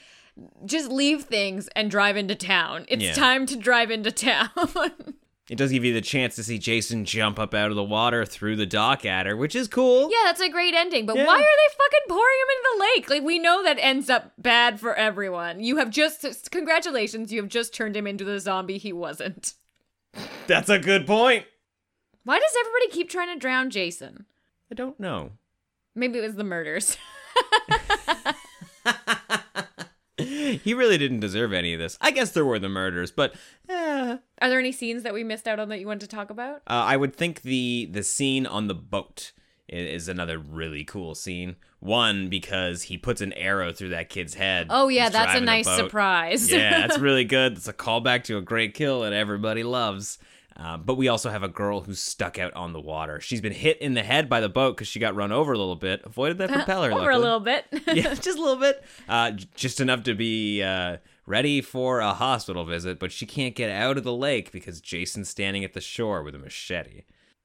Speaker 1: just leave things and drive into town. It's
Speaker 3: Yeah.
Speaker 1: time to drive into town.
Speaker 3: It does give you the chance to see Jason jump up out of the water through the dock at her, which is cool.
Speaker 1: yeah, that's a great ending. But
Speaker 3: Yeah.
Speaker 1: why are they fucking pouring him into the lake? Like, we know that ends up bad for everyone. You have just congratulations, you have just turned him into the zombie he wasn't.
Speaker 3: That's a good point.
Speaker 1: Why does everybody keep trying to drown Jason?
Speaker 3: I don't know.
Speaker 1: Maybe it was the murders.
Speaker 3: he really didn't deserve any of this. I guess there were the murders, but eh,
Speaker 1: Are there any scenes that we missed out on that you want to talk about?
Speaker 3: Uh, I would think the the scene on the boat is another really cool scene. One because he puts an arrow through that kid's head.
Speaker 1: Oh yeah,
Speaker 3: He's
Speaker 1: that's a nice surprise.
Speaker 3: yeah, that's really good. It's a callback to a great kill that everybody loves. Uh, but we also have a girl who's stuck out on the water. She's been hit in the head by the boat because she got run over a little bit. Avoided that propeller.
Speaker 1: Over a little bit.
Speaker 3: yeah, just a little bit. Uh, just enough to be uh, ready for a hospital visit, but she can't get out of the lake because Jason's standing at the shore with a machete.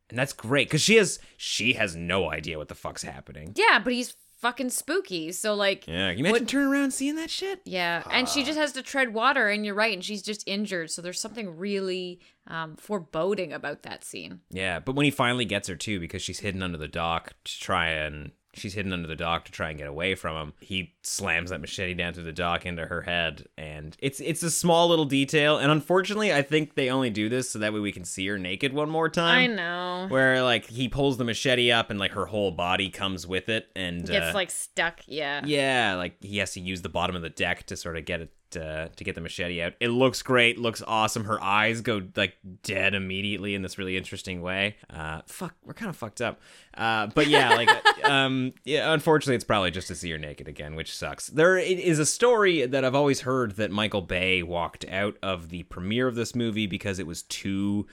Speaker 3: And that's great because she has she has no idea what the fuck's happening.
Speaker 1: yeah, but he's fucking spooky. So like
Speaker 3: Yeah, can you imagine turning around and seeing that shit?
Speaker 1: Yeah, and she just has to tread water, and you're right, and she's just injured. So there's something really um, foreboding about that scene.
Speaker 3: Yeah, but when he finally gets her too, because she's hidden under the dock to try and she's hidden under the dock to try and get away from him, he slams that machete down through the dock into her head, and it's it's a small little detail, and unfortunately, I think they only do this so that way we can see her naked one more time.
Speaker 1: I know.
Speaker 3: Where like he pulls the machete up and like her whole body comes with it, and
Speaker 1: Gets
Speaker 3: uh,
Speaker 1: like stuck. Yeah.
Speaker 3: yeah, like he has to use the bottom of the deck to sort of get it uh, to get the machete out. It looks great, looks awesome. Her eyes go like dead immediately in this really interesting way. Uh, fuck, we're kind of fucked up. Uh, but yeah, like um, yeah. Unfortunately, it's probably just to see her naked again, which sucks. There is a story that I've always heard that Michael Bay walked out of the premiere of this movie because it was too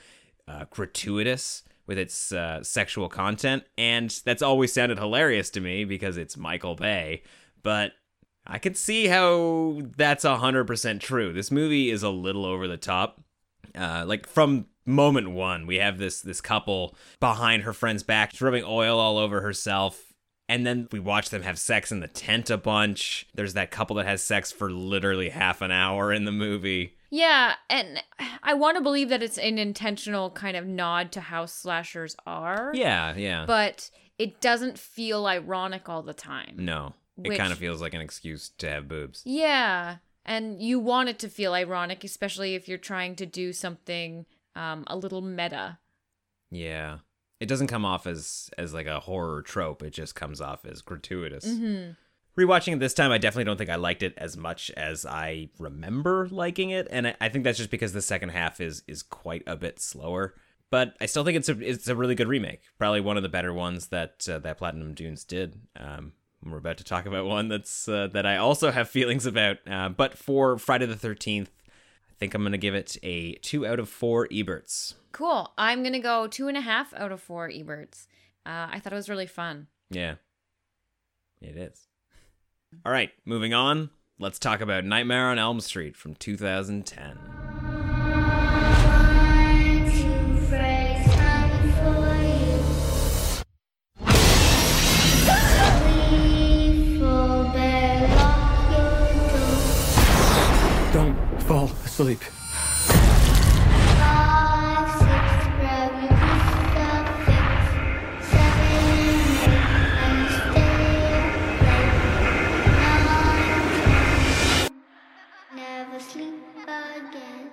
Speaker 3: uh, gratuitous with its uh, sexual content, and that's always sounded hilarious to me because it's Michael Bay. But I can see how that's hundred percent true. This movie is a little over the top. Uh, like from moment one, we have this this couple behind her friend's back, rubbing oil all over herself. And then we watch them have sex in the tent a bunch. There's that couple that has sex for literally half an hour in the movie.
Speaker 1: Yeah, and I want to believe that it's an intentional kind of nod to how slashers are.
Speaker 3: Yeah, yeah.
Speaker 1: But it doesn't feel ironic all the time.
Speaker 3: no, it kind of feels like an excuse to have boobs.
Speaker 1: Yeah, and you want it to feel ironic, especially if you're trying to do something um, a little meta.
Speaker 3: Yeah. It doesn't come off as as like a horror trope. It just comes off as gratuitous.
Speaker 1: Mm-hmm.
Speaker 3: Rewatching it this time, I definitely don't think I liked it as much as I remember liking it, and I, I think that's just because the second half is is quite a bit slower. But I still think it's a it's a really good remake. Probably one of the better ones that uh, that Platinum Dunes did. Um, we're about to talk about one that's uh, that I also have feelings about. Uh, but for Friday the Thirteenth, I think I'm gonna give it a two out of four Eberts.
Speaker 1: Cool. I'm gonna go two and a half out of four Eberts. Uh, I thought it was really fun.
Speaker 3: Yeah, it is. All right, moving on. Let's talk about Nightmare on Elm Street from 2010.
Speaker 9: Sleep again.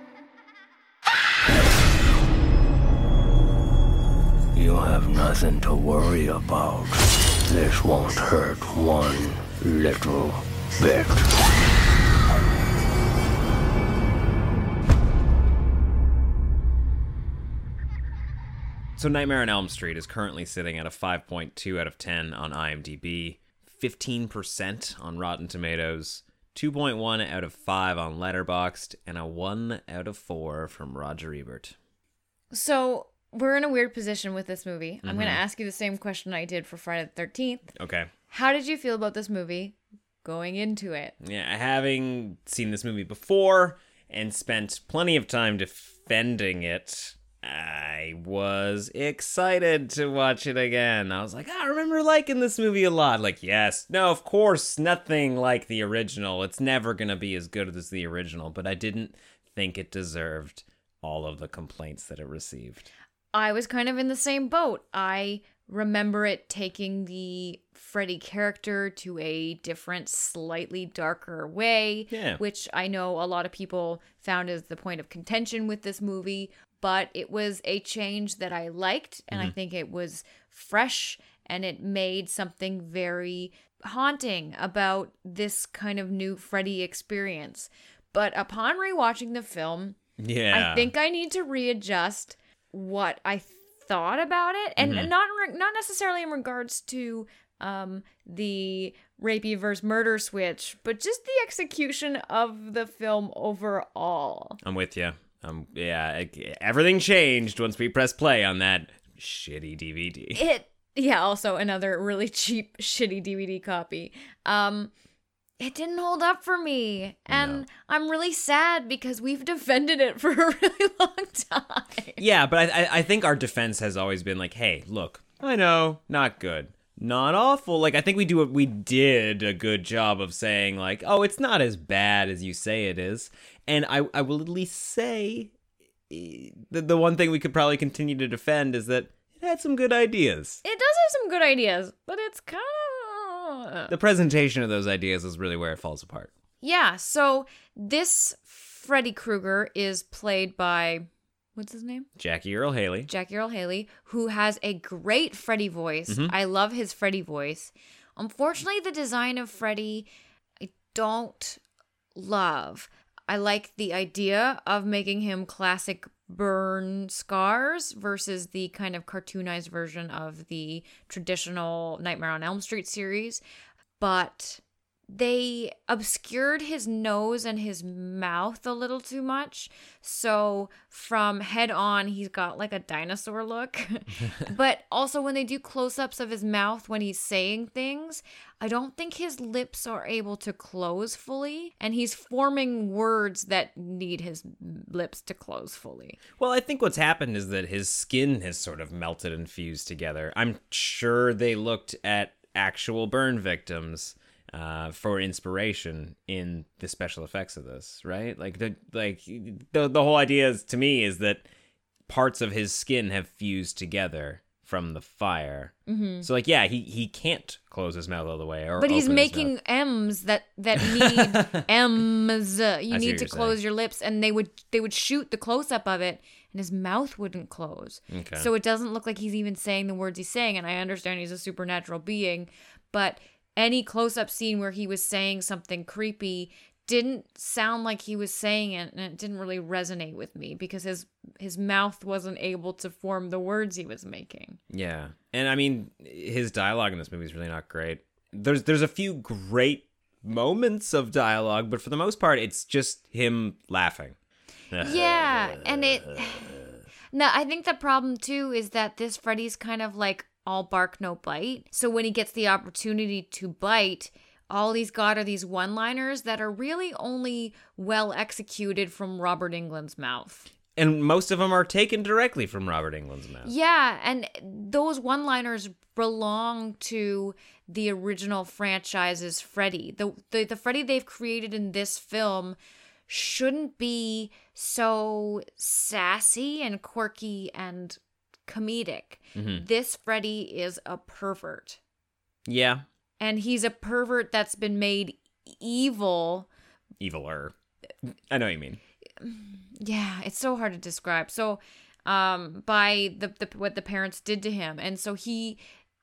Speaker 10: You have nothing to worry about. This won't hurt one little bit.
Speaker 3: So Nightmare on Elm Street is currently sitting at a 5.2 out of 10 on IMDb, 15% on Rotten Tomatoes, 2.1 out of 5 on Letterboxd, and a 1 out of 4 from Roger Ebert.
Speaker 1: So we're in a weird position with this movie. I'm gonna
Speaker 3: Mhm.
Speaker 1: ask you the same question I did for Friday the Thirteenth.
Speaker 3: Okay.
Speaker 1: How did you feel about this movie going into it?
Speaker 3: Yeah, having seen this movie before and spent plenty of time defending it, I was excited to watch it again. I was like, ah, I remember liking this movie a lot. Like, yes, no, of course, nothing like the original. It's never going to be as good as the original, but I didn't think it deserved all of the complaints that it received.
Speaker 1: I was kind of in the same boat. I remember it taking the Freddy character to a different, slightly darker way,
Speaker 3: Yeah.
Speaker 1: which I know a lot of people found as the point of contention with this movie, but it was a change that I liked, and I
Speaker 3: Mhm.
Speaker 1: think it was fresh and it made something very haunting about this kind of new Freddy experience. But upon rewatching the film,
Speaker 3: Yeah.
Speaker 1: I think I need to readjust what I thought about it, and
Speaker 3: Mhm.
Speaker 1: not re- not necessarily in regards to um the rapey versus murder switch, but just the execution of the film overall.
Speaker 3: I'm with you. Um, yeah, everything changed once we pressed play on that shitty DVD.
Speaker 1: It yeah, also another really cheap shitty DVD copy. Um it didn't hold up for me, and I'm really sad because we've defended it for a really long time.
Speaker 3: Yeah, but I, I I think our defense has always been like, hey, look, I know, not good, not awful. Like I think we do a, we did a good job of saying like, oh, it's not as bad as you say it is, and I I will at least say eh, the the one thing we could probably continue to defend is that it had some good ideas.
Speaker 1: It does have some good ideas, but it's kind of
Speaker 3: The presentation of those ideas is really where it falls apart.
Speaker 1: Yeah, so this Freddy Krueger is played by what's his name?
Speaker 3: Jackie Earle Haley.
Speaker 1: Jackie Earle Haley, who has a great Freddy voice.
Speaker 3: Mhm.
Speaker 1: I love his Freddy voice. Unfortunately, the design of Freddy I don't love. I like the idea of making him classic burn scars versus the kind of cartoonized version of the traditional Nightmare on Elm Street series, but they obscured his nose and his mouth a little too much. So from head on, he's got like a dinosaur look. but also, when they do close ups of his mouth when he's saying things, I don't think his lips are able to close fully. And he's forming words that need his lips to close fully.
Speaker 3: Well, I think what's happened is that his skin has sort of melted and fused together. I'm sure they looked at actual burn victims uh, for inspiration in the special effects of this, right? Like the like the the whole idea is to me is that parts of his skin have fused together from the fire.
Speaker 1: Mhm.
Speaker 3: So like yeah, he he can't close his mouth all the way or
Speaker 1: But he's making. M's that that need M's. You
Speaker 3: see
Speaker 1: need to close your lips, and they would they would shoot the close up of it, and his mouth wouldn't close.
Speaker 3: Okay.
Speaker 1: So it doesn't look like he's even saying the words he's saying. And I understand he's a supernatural being, but any close up scene where he was saying something creepy didn't sound like he was saying it and it didn't really resonate with me because his his mouth wasn't able to form the words he was making.
Speaker 3: Yeah, and I mean, his dialogue in this movie is really not great. There's there's a few great moments of dialogue, but for the most part, it's just him laughing.
Speaker 1: Yeah, and it. No, I think the problem too is that this Freddy's kind of like all bark, no bite. So when he gets the opportunity to bite, all he's got are these one liners that are really only well executed from Robert Englund's mouth.
Speaker 3: And most of them are taken directly from Robert Englund's mouth.
Speaker 1: Yeah, and those one liners belong to the original franchise's Freddy. The, the the Freddy they've created in this film shouldn't be so sassy and quirky and comedic.
Speaker 3: Mhm.
Speaker 1: This Freddy is a pervert.
Speaker 3: Yeah,
Speaker 1: And he's a pervert that's been made evil.
Speaker 3: eviler. I know what you mean.
Speaker 1: Yeah, it's so hard to describe. So, um, by the, the what the parents did to him, and so he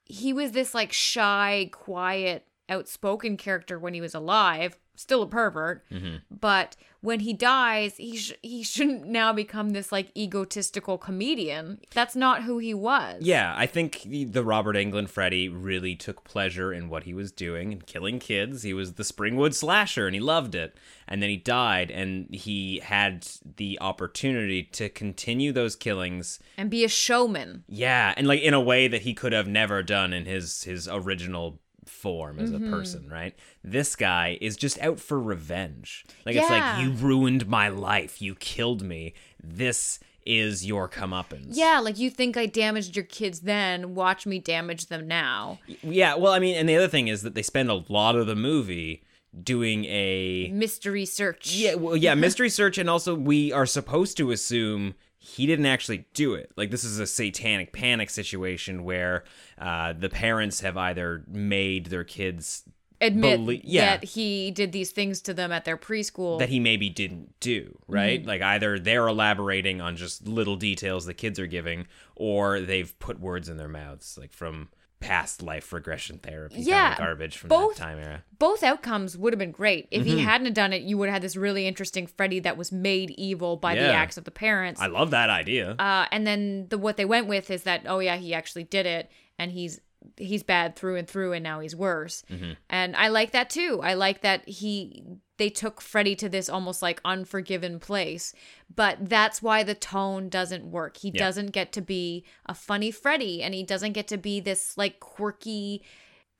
Speaker 1: he was this like shy, quiet, outspoken character when he was alive, still a pervert.
Speaker 3: Mhm.
Speaker 1: But when he dies, he sh- he shouldn't now become this like egotistical comedian. That's not who he was.
Speaker 3: Yeah, I think the, the Robert Englund Freddy really took pleasure in what he was doing and killing kids. He was the Springwood slasher and he loved it. And then he died and he had the opportunity to continue those killings.
Speaker 1: and be a showman.
Speaker 3: Yeah, and like in a way that he could have never done in his his original form as
Speaker 1: Mhm.
Speaker 3: a person, right? This guy is just out for revenge. Like it's like you ruined my life, you killed me. This is your comeuppance.
Speaker 1: Yeah, like you think I damaged your kids then, watch me damage them now.
Speaker 3: Yeah, well, I mean, and the other thing is that they spend a lot of the movie doing a
Speaker 1: Mystery search.
Speaker 3: yeah, well, yeah, mystery search, and also we are supposed to assume he didn't actually do it. Like this is a satanic panic situation where uh, the parents have either made their kids
Speaker 1: admit
Speaker 3: belie- yeah,
Speaker 1: that he did these things to them at their preschool.
Speaker 3: that he maybe didn't do, right?
Speaker 1: Mhm.
Speaker 3: Like either they're elaborating on just little details the kids are giving, or they've put words in their mouths, like from past life regression therapy kind
Speaker 1: Yeah,
Speaker 3: of garbage from
Speaker 1: both-
Speaker 3: that time era.
Speaker 1: Both outcomes would have been great. If he
Speaker 3: Mhm.
Speaker 1: hadn't done it, you would have had this really interesting Freddy that was made evil by the acts of the parents.
Speaker 3: I love that idea.
Speaker 1: Uh, and then the what they went with is that oh yeah he actually did it and he's he's bad through and through and now he's worse.
Speaker 3: Mhm.
Speaker 1: And I like that too. I like that he they took Freddy to this almost like unforgiven place. But that's why the tone doesn't work. He
Speaker 3: Yeah.
Speaker 1: doesn't get to be a funny Freddy and he doesn't get to be this like quirky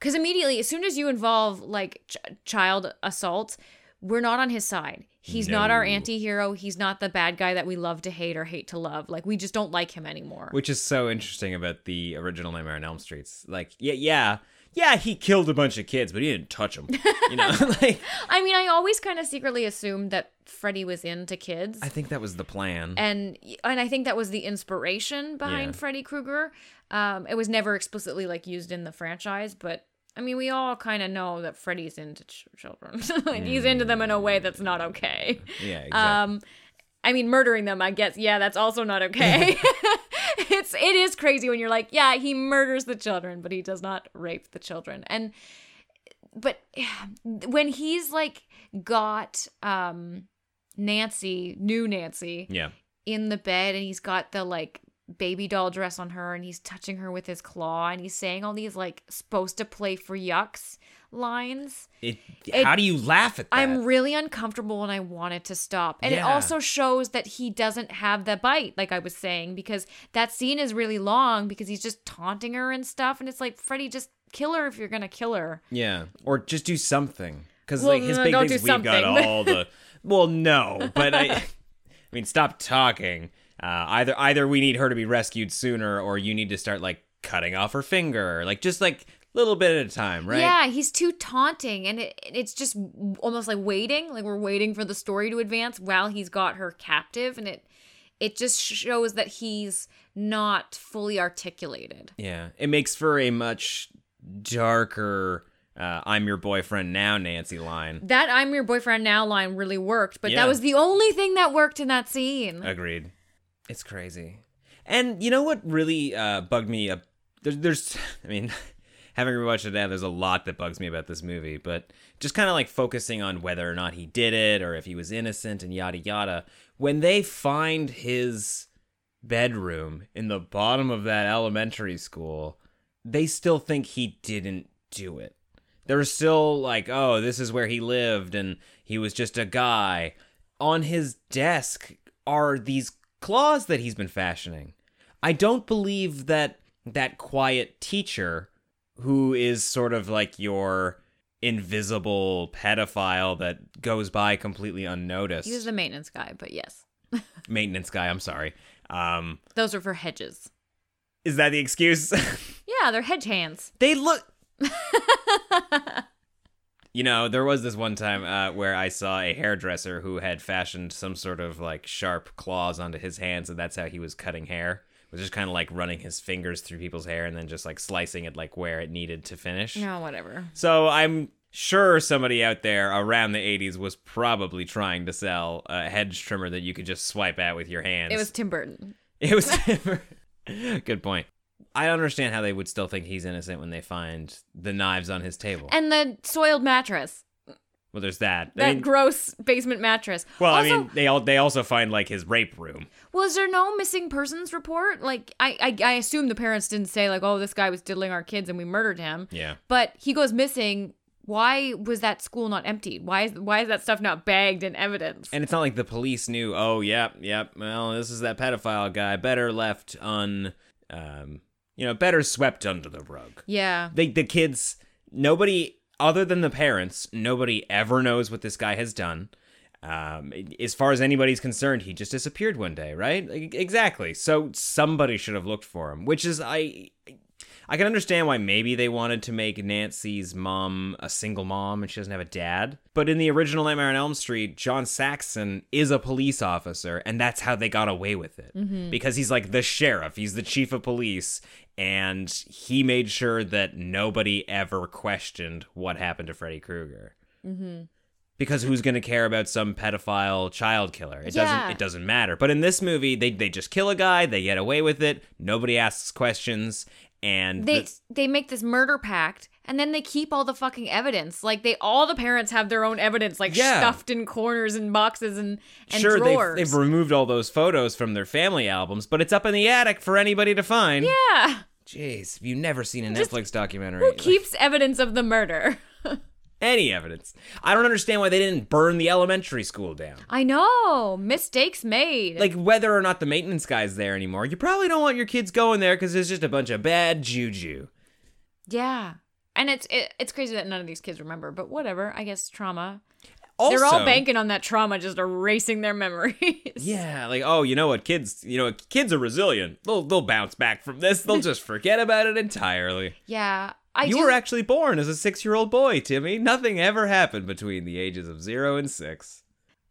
Speaker 1: cuz immediately as soon as you involve like ch- child assault, we're not on his side. He's not our
Speaker 3: No.
Speaker 1: anti-hero. He's not the bad guy that we love to hate or hate to love. Like we just don't like him anymore.
Speaker 3: Which is so interesting about the original Nightmare on Elm Streets. Like, yeah, yeah, yeah, he killed a bunch of kids, but he didn't touch them. You know, like
Speaker 1: I mean, I always kind of secretly assumed that Freddy was into kids.
Speaker 3: I think that was the plan.
Speaker 1: and and I think that was the inspiration behind
Speaker 3: Yeah.
Speaker 1: Freddy Krueger. Um, it was never explicitly like used in the franchise, but I mean, we all kind of know that Freddy's into ch- children. like he's into them in a way that's not okay.
Speaker 3: Yeah, exactly.
Speaker 1: Um, I mean, murdering them, I guess, yeah, that's also not okay. It's it is crazy when you're like, yeah, he murders the children, but he does not rape the children. And but yeah, when he's like got um Nancy, new Nancy,
Speaker 3: yeah.
Speaker 1: in the bed and he's got the like baby doll dress on her and he's touching her with his claw and he's saying all these like supposed to play for yucks lines.
Speaker 3: It,
Speaker 1: It-
Speaker 3: how do you laugh at that?
Speaker 1: I'm really uncomfortable and I want it to stop. And it also shows that he doesn't have the bite, like I was saying, because that scene is really long because he's just taunting her and stuff. And it's like, Freddy, just kill her if you're going to kill her.
Speaker 3: Yeah, or just do something. Because
Speaker 1: Well,
Speaker 3: like his
Speaker 1: no,
Speaker 3: big thing is we've got all the. Well, no, but I. I mean, stop talking. Uh, either either we need her to be rescued sooner, or you need to start like cutting off her finger, like just like little bit at a time, right?
Speaker 1: Yeah, he's too taunting, and it, it's just almost like waiting, like we're waiting for the story to advance while he's got her captive, and it it just shows that he's not fully articulated.
Speaker 3: Yeah, it makes for a much darker uh, "I'm your boyfriend now" Nancy line.
Speaker 1: That "I'm your boyfriend now" line really worked, but
Speaker 3: Yeah.
Speaker 1: that was the only thing that worked in that scene.
Speaker 3: Agreed. It's crazy. And you know what really uh, bugged me? Up there's, there's, I mean, having rewatched it now, there's a lot that bugs me about this movie. But just kind of like focusing on whether or not he did it, or if he was innocent, and yada yada. When they find his bedroom in the bottom of that elementary school, they still think he didn't do it. They're still like, oh, this is where he lived, and he was just a guy. On his desk are these claws that he's been fashioning. I don't believe that that quiet teacher who is sort of like your invisible pedophile that goes by completely unnoticed.
Speaker 1: He was the maintenance guy, but yes.
Speaker 3: maintenance guy, I'm sorry. Um
Speaker 1: Those are for hedges.
Speaker 3: is that the excuse?
Speaker 1: Yeah, they're hedge hands.
Speaker 3: they look You know, there was this one time uh, where I saw a hairdresser who had fashioned some sort of like sharp claws onto his hands, and that's how he was cutting hair. Was just kind of like running his fingers through people's hair and then just like slicing it like where it needed to finish.
Speaker 1: No, whatever.
Speaker 3: So I'm sure somebody out there around the 80s was probably trying to sell a hedge trimmer that you could just swipe at with your hands.
Speaker 1: It was Tim Burton.
Speaker 3: It was. Tim Burton. Good point. I understand how they would still think he's innocent when they find the knives on his table.
Speaker 1: And the soiled mattress.
Speaker 3: Well, there's that. I
Speaker 1: That
Speaker 3: mean-
Speaker 1: gross basement mattress.
Speaker 3: well,
Speaker 1: also,
Speaker 3: I mean, they all they also find like his rape room.
Speaker 1: was there no missing persons report? Like, I, I, I assume the parents didn't say like, oh, this guy was diddling our kids and we murdered him.
Speaker 3: Yeah.
Speaker 1: But he goes missing. Why was that school not emptied? Why is why is that stuff not bagged in evidence?
Speaker 3: And it's not like the police knew. Oh, yep, yep. Well, this is that pedophile guy. Better left un, um, you know, better swept under the rug.
Speaker 1: yeah.
Speaker 3: the the kids nobody other than the parents nobody ever knows what this guy has done. Um as far as anybody's concerned he just disappeared one day right? Exactly. So somebody should have looked for him which is i i can understand why maybe they wanted to make nancy's mom a single mom and she doesn't have a dad but in the original nightmare on elm street john saxon is a police officer and that's how they got away with it because he's like the sheriff he's the chief of police and he made sure that nobody ever questioned what happened to Freddy Krueger. Mm-hmm. Because who's going to care about some pedophile child killer? It
Speaker 1: Yeah.
Speaker 3: doesn't. It doesn't matter. But in this movie, they they just kill a guy. They get away with it. Nobody asks questions. And
Speaker 1: They
Speaker 3: the-
Speaker 1: they make this murder pact and then they keep all the fucking evidence. Like they all the parents have their own evidence like
Speaker 3: Yeah.
Speaker 1: stuffed in corners and boxes and and
Speaker 3: sure
Speaker 1: drawers.
Speaker 3: they've, they've removed all those photos from their family albums, but it's up in the attic for anybody to find.
Speaker 1: yeah.
Speaker 3: Jeez, have you never seen a
Speaker 1: Just-
Speaker 3: Netflix documentary?
Speaker 1: Who keeps evidence of the murder?
Speaker 3: any evidence? I don't understand why they didn't burn the elementary school down.
Speaker 1: I know. Mistakes made.
Speaker 3: like whether or not the maintenance guy's there anymore you probably don't want your kids going there because there's just a bunch of bad juju
Speaker 1: yeah. And it's it, it's crazy that none of these kids remember, but whatever. I guess trauma.
Speaker 3: also,
Speaker 1: They're all banking on that trauma just erasing their memories.
Speaker 3: yeah like oh you know what kids you know kids are resilient they'll theyll bounce back from this they'll just forget about it entirely
Speaker 1: Yeah. I
Speaker 3: you
Speaker 1: do,
Speaker 3: were actually born as a six-year-old boy timmy nothing ever happened between the ages of zero and six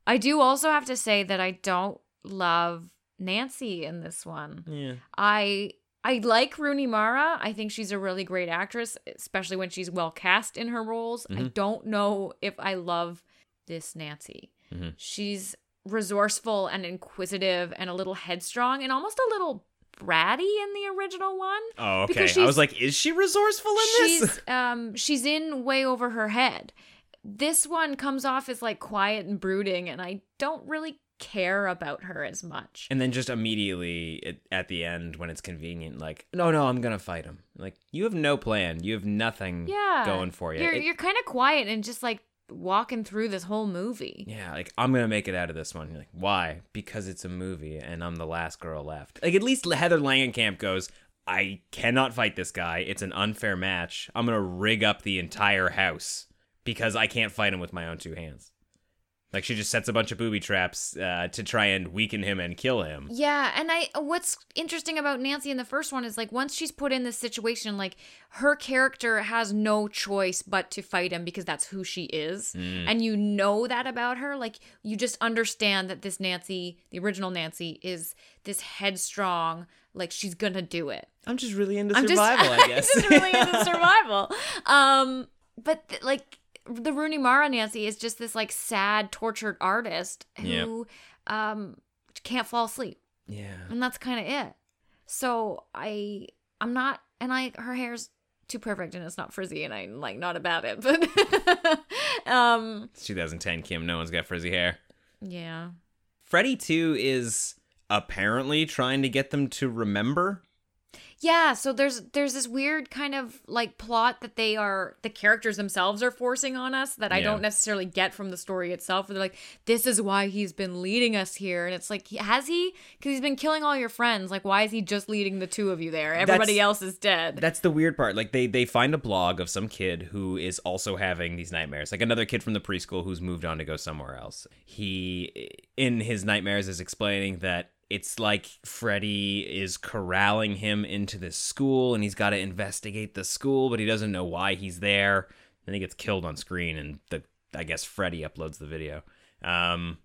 Speaker 1: I do also have to say that I don't love Nancy in this one.
Speaker 3: yeah
Speaker 1: I I like Rooney Mara. I think she's a really great actress, especially when she's well cast in her roles. I don't know if I love this Nancy.
Speaker 3: Mhm.
Speaker 1: She's resourceful and inquisitive and a little headstrong and almost a little bratty in the original one.
Speaker 3: oh okay
Speaker 1: Because
Speaker 3: i was like is she resourceful in this
Speaker 1: She's um she's in way over her head. This one comes off as like quiet and brooding and I don't really care about her as much.
Speaker 3: and then just immediately at, at the end when it's convenient like no no i'm gonna fight him like you have no plan you have nothing
Speaker 1: yeah.
Speaker 3: going for you
Speaker 1: You're
Speaker 3: It-
Speaker 1: you're kind of quiet and just like walking through this whole movie.
Speaker 3: yeah like i'm gonna make it out of this one. You're like why? Because it's a movie and i'm the last girl left. Like at least heather langenkamp goes i cannot fight this guy. It's an unfair match. I'm gonna rig up the entire house because i can't fight him with my own two hands like she just sets a bunch of booby traps uh, to try and weaken him and kill him
Speaker 1: Yeah, and I what's interesting about Nancy in the first one is like once she's put in this situation, like her character has no choice but to fight him because that's who she is.
Speaker 3: Mm.
Speaker 1: And you know that about her. Like you just understand that this Nancy, the original Nancy, is this headstrong, like she's gonna do it.
Speaker 3: i'm just really into
Speaker 1: I'm just-
Speaker 3: survival i guess
Speaker 1: I'm just really into survival. Um, but th- like the Rooney Mara Nancy is just this like sad, tortured artist who um can't fall asleep.
Speaker 3: Yeah.
Speaker 1: and that's kind of it. So I I'm not and I her hair's too perfect and it's not frizzy and I'm like not about it, but um
Speaker 3: It's 2010, Kim. No one's got frizzy hair.
Speaker 1: yeah.
Speaker 3: Freddy 2 is apparently trying to get them to remember.
Speaker 1: Yeah, so there's there's this weird kind of like plot that they are the characters themselves are forcing on us that I
Speaker 3: Yeah.
Speaker 1: don't necessarily get from the story itself. Where they're like, "This is why he's been leading us here," and it's like, has he? Because he's been killing all your friends. Like, why is he just leading the two of you there? Everybody
Speaker 3: That's-
Speaker 1: else is dead.
Speaker 3: That's the weird part. Like they they find a blog of some kid who is also having these nightmares. Like another kid from the preschool who's moved on to go somewhere else. He in his nightmares is explaining that it's like Freddy is corralling him into this school and he's got to investigate the school, but he doesn't know why he's there. Then he gets killed on screen and the I guess Freddy uploads the video. Um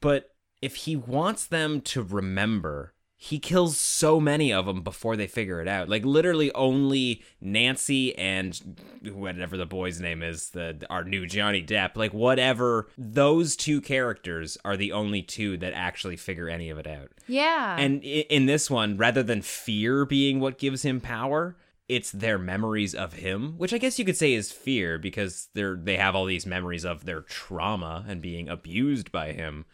Speaker 3: but if he wants them to remember, he kills so many of them before they figure it out. Like literally only Nancy and whatever the boy's name is, the our new Johnny Depp, like whatever those two characters are the only two that actually figure any of it out.
Speaker 1: yeah,
Speaker 3: And in this one, rather than fear being what gives him power, it's their memories of him, which I guess you could say is fear because they're they have all these memories of their trauma and being abused by him.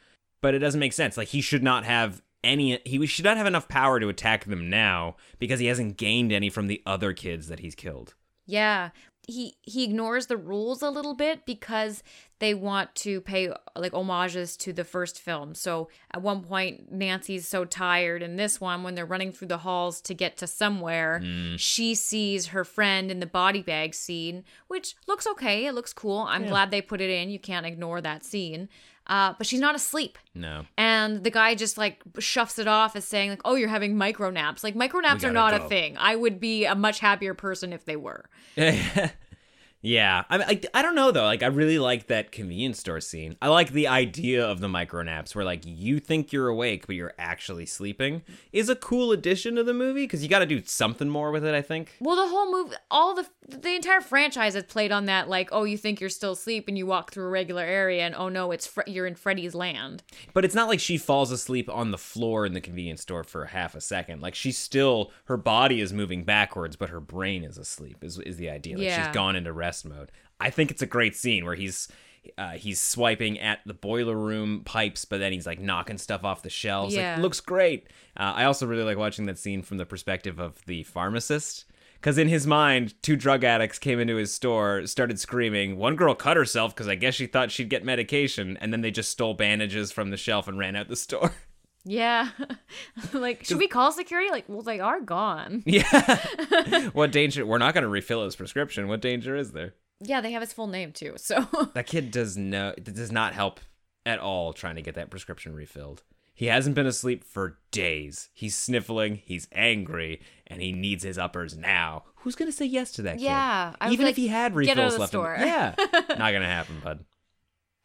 Speaker 3: But it doesn't make sense. Like he should not have any he should not have enough power to attack them now because he hasn't gained any from the other kids that he's killed.
Speaker 1: Yeah. He he ignores the rules a little bit because they want to pay like homages to the first film. So at one point Nancy's so tired in this one when they're running through the halls to get to somewhere, mm. she sees her friend in the body bag scene, which looks okay. It looks cool. I'm glad they put it in. You can't ignore that scene. Uh, but she's not asleep.
Speaker 3: No.
Speaker 1: And the guy just like shuffs it off as saying like, "Oh, you're having micro naps." Like micro naps are not a thing. I would be a much happier person if they were.
Speaker 3: Yeah, I, I I don't know though. Like I really like that convenience store scene. I like the idea of the micro naps where like you think you're awake but you're actually sleeping. Is a cool addition to the movie because you got to do something more with it. I think.
Speaker 1: Well, the whole movie, all the the entire franchise has played on that. Like, oh, you think you're still asleep, and you walk through a regular area, and oh no, it's Fre- you're in Freddy's land.
Speaker 3: But it's not like she falls asleep on the floor in the convenience store for half a second. Like she's still her body is moving backwards, but her brain is asleep. Is is the idea? Like
Speaker 1: Yeah.
Speaker 3: she's gone into rest mode. I think it's a great scene where he's. Uh, he's swiping at the boiler room pipes, but then he's like knocking stuff off the shelves.
Speaker 1: Yeah.
Speaker 3: Like, looks great. Uh, I also really like watching that scene from the perspective of the pharmacist. Because in his mind, two drug addicts came into his store, started screaming. One girl cut herself because I guess she thought she'd get medication, and then they just stole bandages from the shelf and ran out the store.
Speaker 1: Yeah, like should we call security? Like, well, they are gone.
Speaker 3: yeah. what danger? We're not going to refill his prescription. What danger is there?
Speaker 1: Yeah, they have his full name too. So
Speaker 3: That kid does no does not help at all trying to get that prescription refilled. He hasn't been asleep for days. He's sniffling, he's angry, and he needs his uppers now. Who's gonna say yes to that kid?
Speaker 1: Yeah,
Speaker 3: even
Speaker 1: like,
Speaker 3: if he had
Speaker 1: "Get out of
Speaker 3: refills left.
Speaker 1: store."
Speaker 3: yeah, not gonna happen, bud.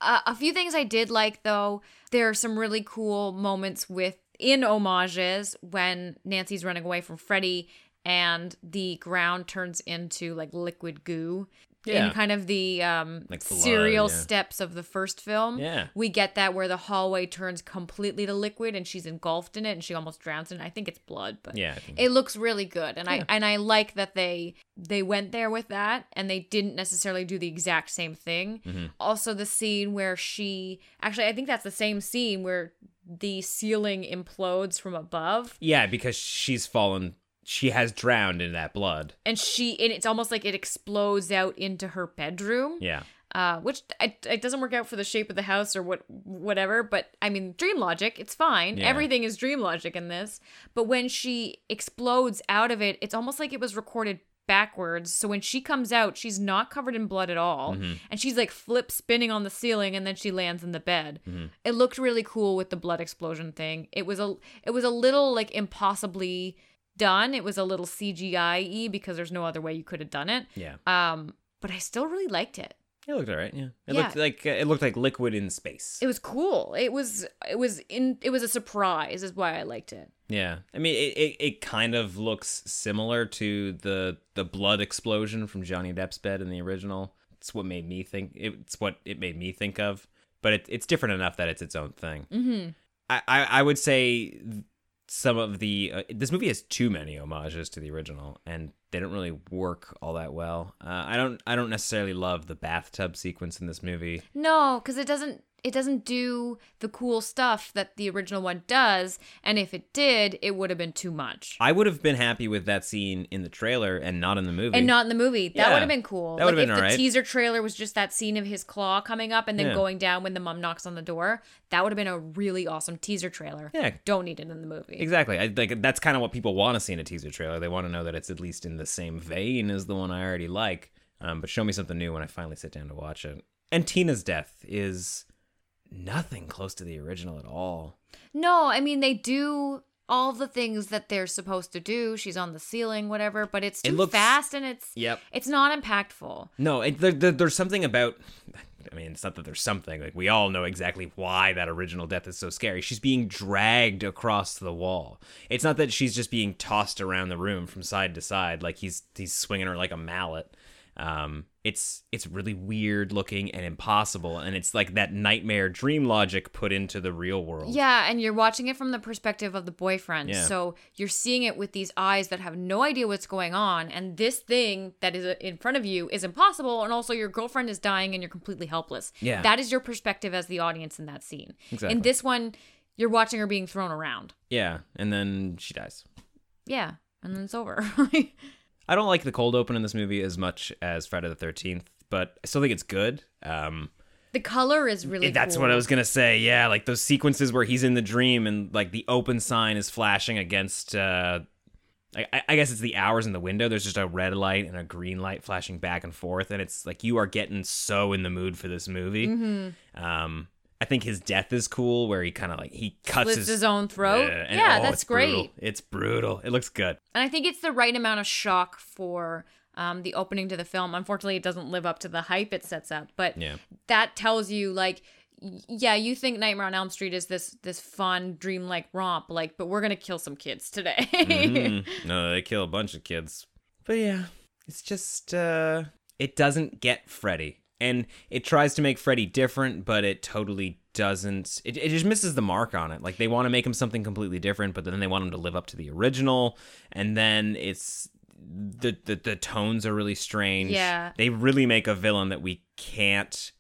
Speaker 1: A few things I did like though. There are some really cool moments with in homages when Nancy's running away from Freddy and the ground turns into like liquid goo.
Speaker 3: Yeah.
Speaker 1: In kind of the um,
Speaker 3: Like blood,
Speaker 1: serial
Speaker 3: yeah.
Speaker 1: steps of the first film,
Speaker 3: Yeah.
Speaker 1: we get that where the hallway turns completely to liquid and she's engulfed in it and she almost drowns in it. I think it's blood, but
Speaker 3: Yeah,
Speaker 1: it looks really good, and I and I like that they they went there with that, and they didn't necessarily do the exact same thing.
Speaker 3: Mm-hmm.
Speaker 1: Also, the scene where she actually, I think that's the same scene where the ceiling implodes from above,
Speaker 3: Yeah, because she's fallen. She has drowned in that blood.
Speaker 1: and she and it's almost like it explodes out into her bedroom.
Speaker 3: Yeah.
Speaker 1: Uh, which it, it doesn't work out for the shape of the house or what whatever but i mean dream logic it's fine
Speaker 3: Yeah.
Speaker 1: everything is dream logic in this but when she explodes out of it it's almost like it was recorded backwards so when she comes out she's not covered in blood at all and she's like flip spinning on the ceiling and then she lands in the bed it looked really cool with the blood explosion thing it was a it was a little like impossibly done it was a little cgi because there's no other way you could have done it
Speaker 3: Yeah.
Speaker 1: um but i still really liked it
Speaker 3: It looked alright. Yeah. It
Speaker 1: Yeah.
Speaker 3: looked like uh, it looked like liquid in space.
Speaker 1: it was cool it was it was in it was a surprise is why i liked it
Speaker 3: Yeah, I mean, it, it, it kind of looks similar to the the blood explosion from Johnny Depp's bed in the original. It's what made me think. It's what it made me think of, but it, it's different enough that it's its own thing. Mm-hmm. I, I I would say some of the uh, this movie has too many homages to the original, and they don't really work all that well. Uh, I don't I don't necessarily love the bathtub sequence in this movie.
Speaker 1: No, because it doesn't it doesn't do the cool stuff that the original one does, and if it did, it would have been too much.
Speaker 3: I would have been happy with that scene in the trailer and not in the movie.
Speaker 1: And not in the movie. That
Speaker 3: Yeah.
Speaker 1: would have been cool.
Speaker 3: That
Speaker 1: like
Speaker 3: would've
Speaker 1: if
Speaker 3: been
Speaker 1: the teaser trailer was just that scene of his claw coming up and then
Speaker 3: Yeah.
Speaker 1: going down when the mom knocks on the door. That would have been a really awesome teaser trailer.
Speaker 3: Yeah.
Speaker 1: Don't need it in the movie.
Speaker 3: Exactly. I like that's kind of what people want to see in a teaser trailer. They want to know that it's at least in the same vein as the one I already like. Um, but show me something new when I finally sit down to watch it. And Tina's death is nothing close to the original at all.
Speaker 1: No, I mean they do all the things that they're supposed to do. She's on the ceiling, whatever, but it's
Speaker 3: It
Speaker 1: too
Speaker 3: looks-
Speaker 1: fast and it's
Speaker 3: Yep.
Speaker 1: it's not impactful.
Speaker 3: No, it, there, there, there's something about. I mean, it's not that there's something. Like, we all know exactly why that original death is so scary. She's being dragged across the wall. It's not that she's just being tossed around the room from side to side, like he's he's swinging her like a mallet. Um, it's it's really weird looking and impossible, and it's like that nightmare dream logic put into the real world.
Speaker 1: Yeah, and you're watching it from the perspective of the boyfriend.
Speaker 3: Yeah.
Speaker 1: So you're seeing it with these eyes that have no idea what's going on. And this thing that is uh, in front of you is impossible. And also, your girlfriend is dying and you're completely helpless.
Speaker 3: Yeah.
Speaker 1: That is your perspective as the audience in that scene.
Speaker 3: Exactly.
Speaker 1: In this one, you're watching her being thrown around.
Speaker 3: Yeah, and then she dies.
Speaker 1: Yeah. And then it's over.
Speaker 3: I don't like the cold open in this movie as much as Friday the Thirteenth, but I still think it's good. Um,
Speaker 1: the color is really
Speaker 3: That's
Speaker 1: cool.
Speaker 3: what I was gonna say. Yeah, like those sequences where he's in the dream and like the open sign is flashing against. uh I, I- guess it's the hours in the window. There's just a red light and a green light flashing back and forth, and it's like you are getting so in the mood for this movie.
Speaker 1: Mhm.
Speaker 3: Um, I think his death is cool, where he kind of like he cuts
Speaker 1: Slits his own throat.
Speaker 3: Yeah, and-
Speaker 1: Yeah,
Speaker 3: oh,
Speaker 1: that's
Speaker 3: it's brutal.
Speaker 1: great.
Speaker 3: It's brutal. It looks good.
Speaker 1: And I think it's the right amount of shock for um, the opening to the film. Unfortunately, it doesn't live up to the hype it sets up, but
Speaker 3: Yeah.
Speaker 1: that tells you like, yeah, you think Nightmare on Elm Street is this this fun dreamlike romp, like, but we're gonna kill some kids today.
Speaker 3: Mhm. No, they kill a bunch of kids. But yeah, it's just uh it doesn't get Freddy. And it tries to make Freddy different, but it totally doesn't. It, it just misses the mark on it. Like they want to make him something completely different, but then they want him to live up to the original, and then it's the the, the tones are really strange.
Speaker 1: Yeah.
Speaker 3: They really make a villain that we can't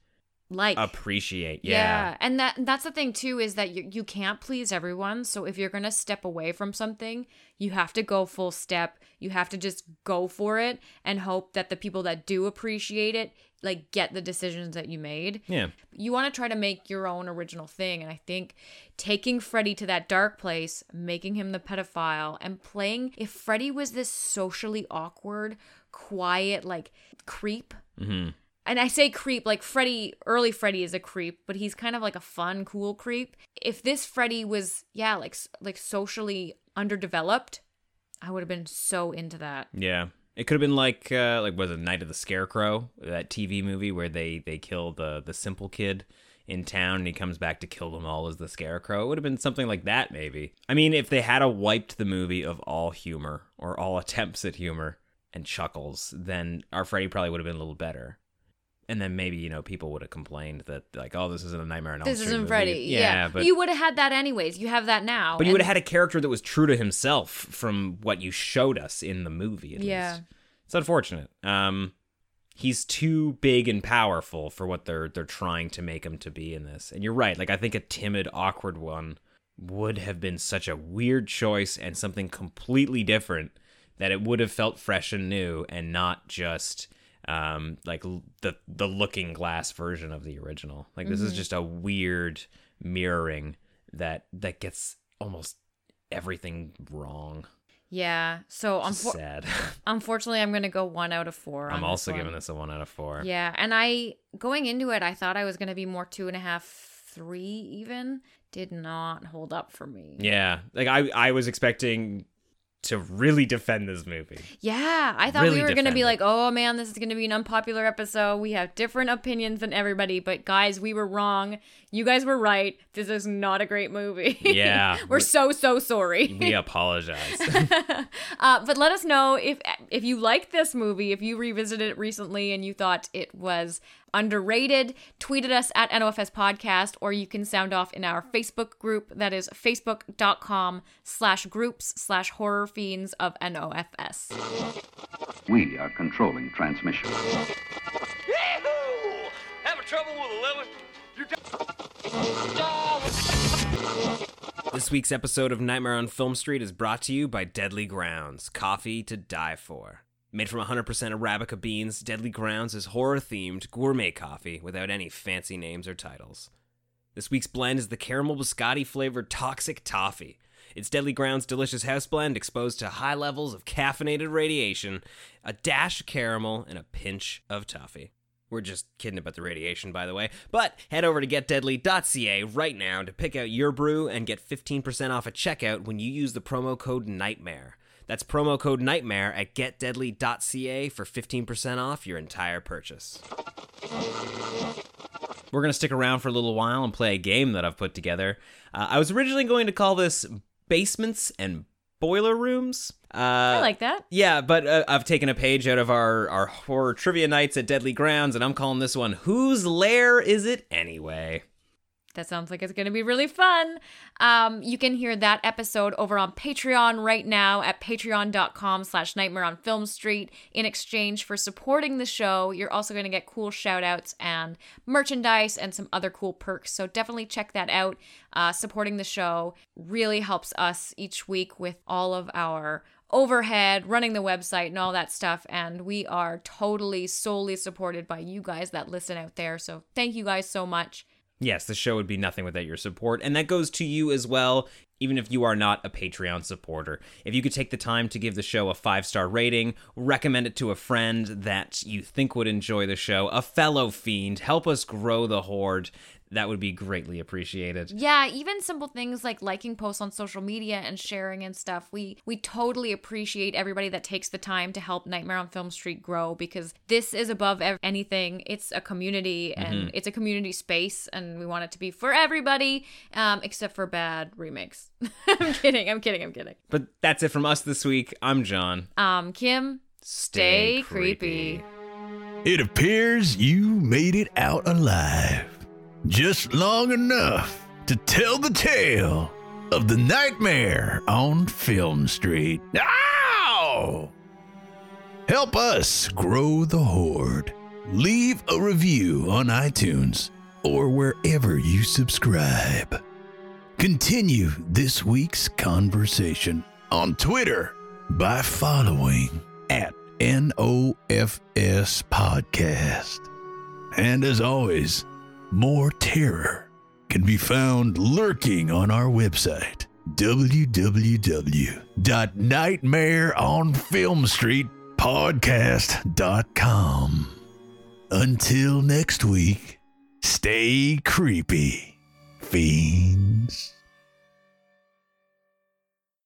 Speaker 1: like
Speaker 3: appreciate. Yeah.
Speaker 1: and that that's the thing too is that you you can't please everyone. So if you're gonna step away from something, you have to go full step. You have to just go for it and hope that the people that do appreciate it like get the decisions that you made.
Speaker 3: Yeah.
Speaker 1: You want to try to make your own original thing, and I think taking Freddy to that dark place, making him the pedophile, and playing if Freddy was this socially awkward, quiet like creep
Speaker 3: Mm-hmm.
Speaker 1: And I say creep, like Freddy, early Freddy is a creep, but he's kind of like a fun, cool creep. If this Freddy was, yeah, like like socially underdeveloped, I would have been so into that.
Speaker 3: Yeah. It could have been like uh like was it Night of the Scarecrow, that TV movie where they they kill the the simple kid in town and he comes back to kill them all as the Scarecrow. It would have been something like that maybe. I mean, if they had a wiped the movie of all humor or all attempts at humor and chuckles, then our Freddy probably would have been a little better. And then maybe, you know, people would have complained that like, oh, this isn't a Nightmare on Elm
Speaker 1: This
Speaker 3: Street
Speaker 1: isn't
Speaker 3: movie.
Speaker 1: Freddy.
Speaker 3: Yeah,
Speaker 1: Yeah,
Speaker 3: but
Speaker 1: you would have had that anyways. You have that now.
Speaker 3: but you would have had a character that was true to himself from what you showed us in the movie. At
Speaker 1: Yeah.
Speaker 3: least. it's unfortunate. Um, he's too big and powerful for what they're they're trying to make him to be in this. And you're right. Like I think a timid, awkward one would have been such a weird choice and something completely different that it would have felt fresh and new and not just um like the the looking glass version of the original like this is
Speaker 1: Mhm.
Speaker 3: just a weird mirroring that that gets almost everything wrong
Speaker 1: Yeah. So unfor-
Speaker 3: sad
Speaker 1: unfortunately, I'm gonna go one out of four.
Speaker 3: i'm
Speaker 1: this
Speaker 3: also
Speaker 1: one.
Speaker 3: giving this a one out of four
Speaker 1: Yeah, and I going into it, I thought I was gonna be more two and a half, three even. Did not hold up for me.
Speaker 3: yeah like i i was expecting to really defend this movie.
Speaker 1: Yeah, I thought
Speaker 3: Really
Speaker 1: we were going to be like, oh man, this is going to be an unpopular episode. We have different opinions than everybody, but guys, we were wrong. You guys were right. This is not a great movie.
Speaker 3: Yeah.
Speaker 1: we're so so sorry.
Speaker 3: We apologize.
Speaker 1: Uh, but let us know if if you liked this movie, if you revisited it recently and you thought it was underrated. Tweet at us at NOFS Podcast, or you can sound off in our Facebook group. That is facebook.com slash groups slash horror fiends of NOFS.
Speaker 11: We are controlling transmission.
Speaker 12: Having trouble with a lemon?
Speaker 3: This week's episode of Nightmare on Film Street is brought to you by Deadly Grounds, coffee to die for. Made from 100% Arabica beans, Deadly Grounds is horror themed gourmet coffee without any fancy names or titles. This week's blend is the caramel biscotti flavored Toxic Toffee. It's Deadly Grounds' delicious house blend exposed to high levels of caffeinated radiation, a dash of caramel, and a pinch of toffee. We're just kidding about the radiation, by the way. But head over to getdeadly.ca right now to pick out your brew and get 15% off at checkout when you use the promo code NIGHTMARE. That's promo code NIGHTMARE at getdeadly.ca for 15% off your entire purchase. We're going to stick around for a little while and play a game that I've put together. Uh, I was originally going to call this Basements and Boiler Rooms. Uh,
Speaker 1: I like that.
Speaker 3: yeah, but uh, I've taken a page out of our, our horror trivia nights at Deadly Grounds, and I'm calling this one Whose Lair Is It Anyway?
Speaker 1: That sounds like it's going to be really fun. Um, you can hear that episode over on Patreon right now at patreon.com slash nightmare on film street. In exchange for supporting the show, you're also going to get cool shout outs and merchandise and some other cool perks. So definitely check that out. Uh, supporting the show really helps us each week with all of our overhead, running the website, and all that stuff. And we are totally solely supported by you guys that listen out there. So thank you guys so much.
Speaker 3: Yes, the show would be nothing without your support, and that goes to you as well, even if you are not a Patreon supporter. If you could take the time to give the show a five star rating, recommend it to a friend that you think would enjoy the show, a fellow fiend, help us grow the horde, that would be greatly appreciated.
Speaker 1: Yeah, even simple things like liking posts on social media and sharing and stuff. We we totally appreciate everybody that takes the time to help Nightmare on Film Street grow because this is above ev- anything. It's a community and
Speaker 3: Mhm.
Speaker 1: it's a community space, and we want it to be for everybody, um, except for bad remakes. I'm kidding. I'm kidding. I'm kidding.
Speaker 3: But that's it from us this week. I'm John.
Speaker 1: Um, Kim,
Speaker 3: Stay
Speaker 1: stay, creepy.
Speaker 2: It appears you made it out alive. Just long enough to tell the tale of the nightmare on Film Street. Ow! Help us grow the horde. Leave a review on iTunes or wherever you subscribe. Continue this week's conversation on Twitter by following at NOFS Podcast. And as always, more terror can be found lurking on our website, www.nightmareonfilmstreetpodcast.com. Until next week, stay creepy, fiends.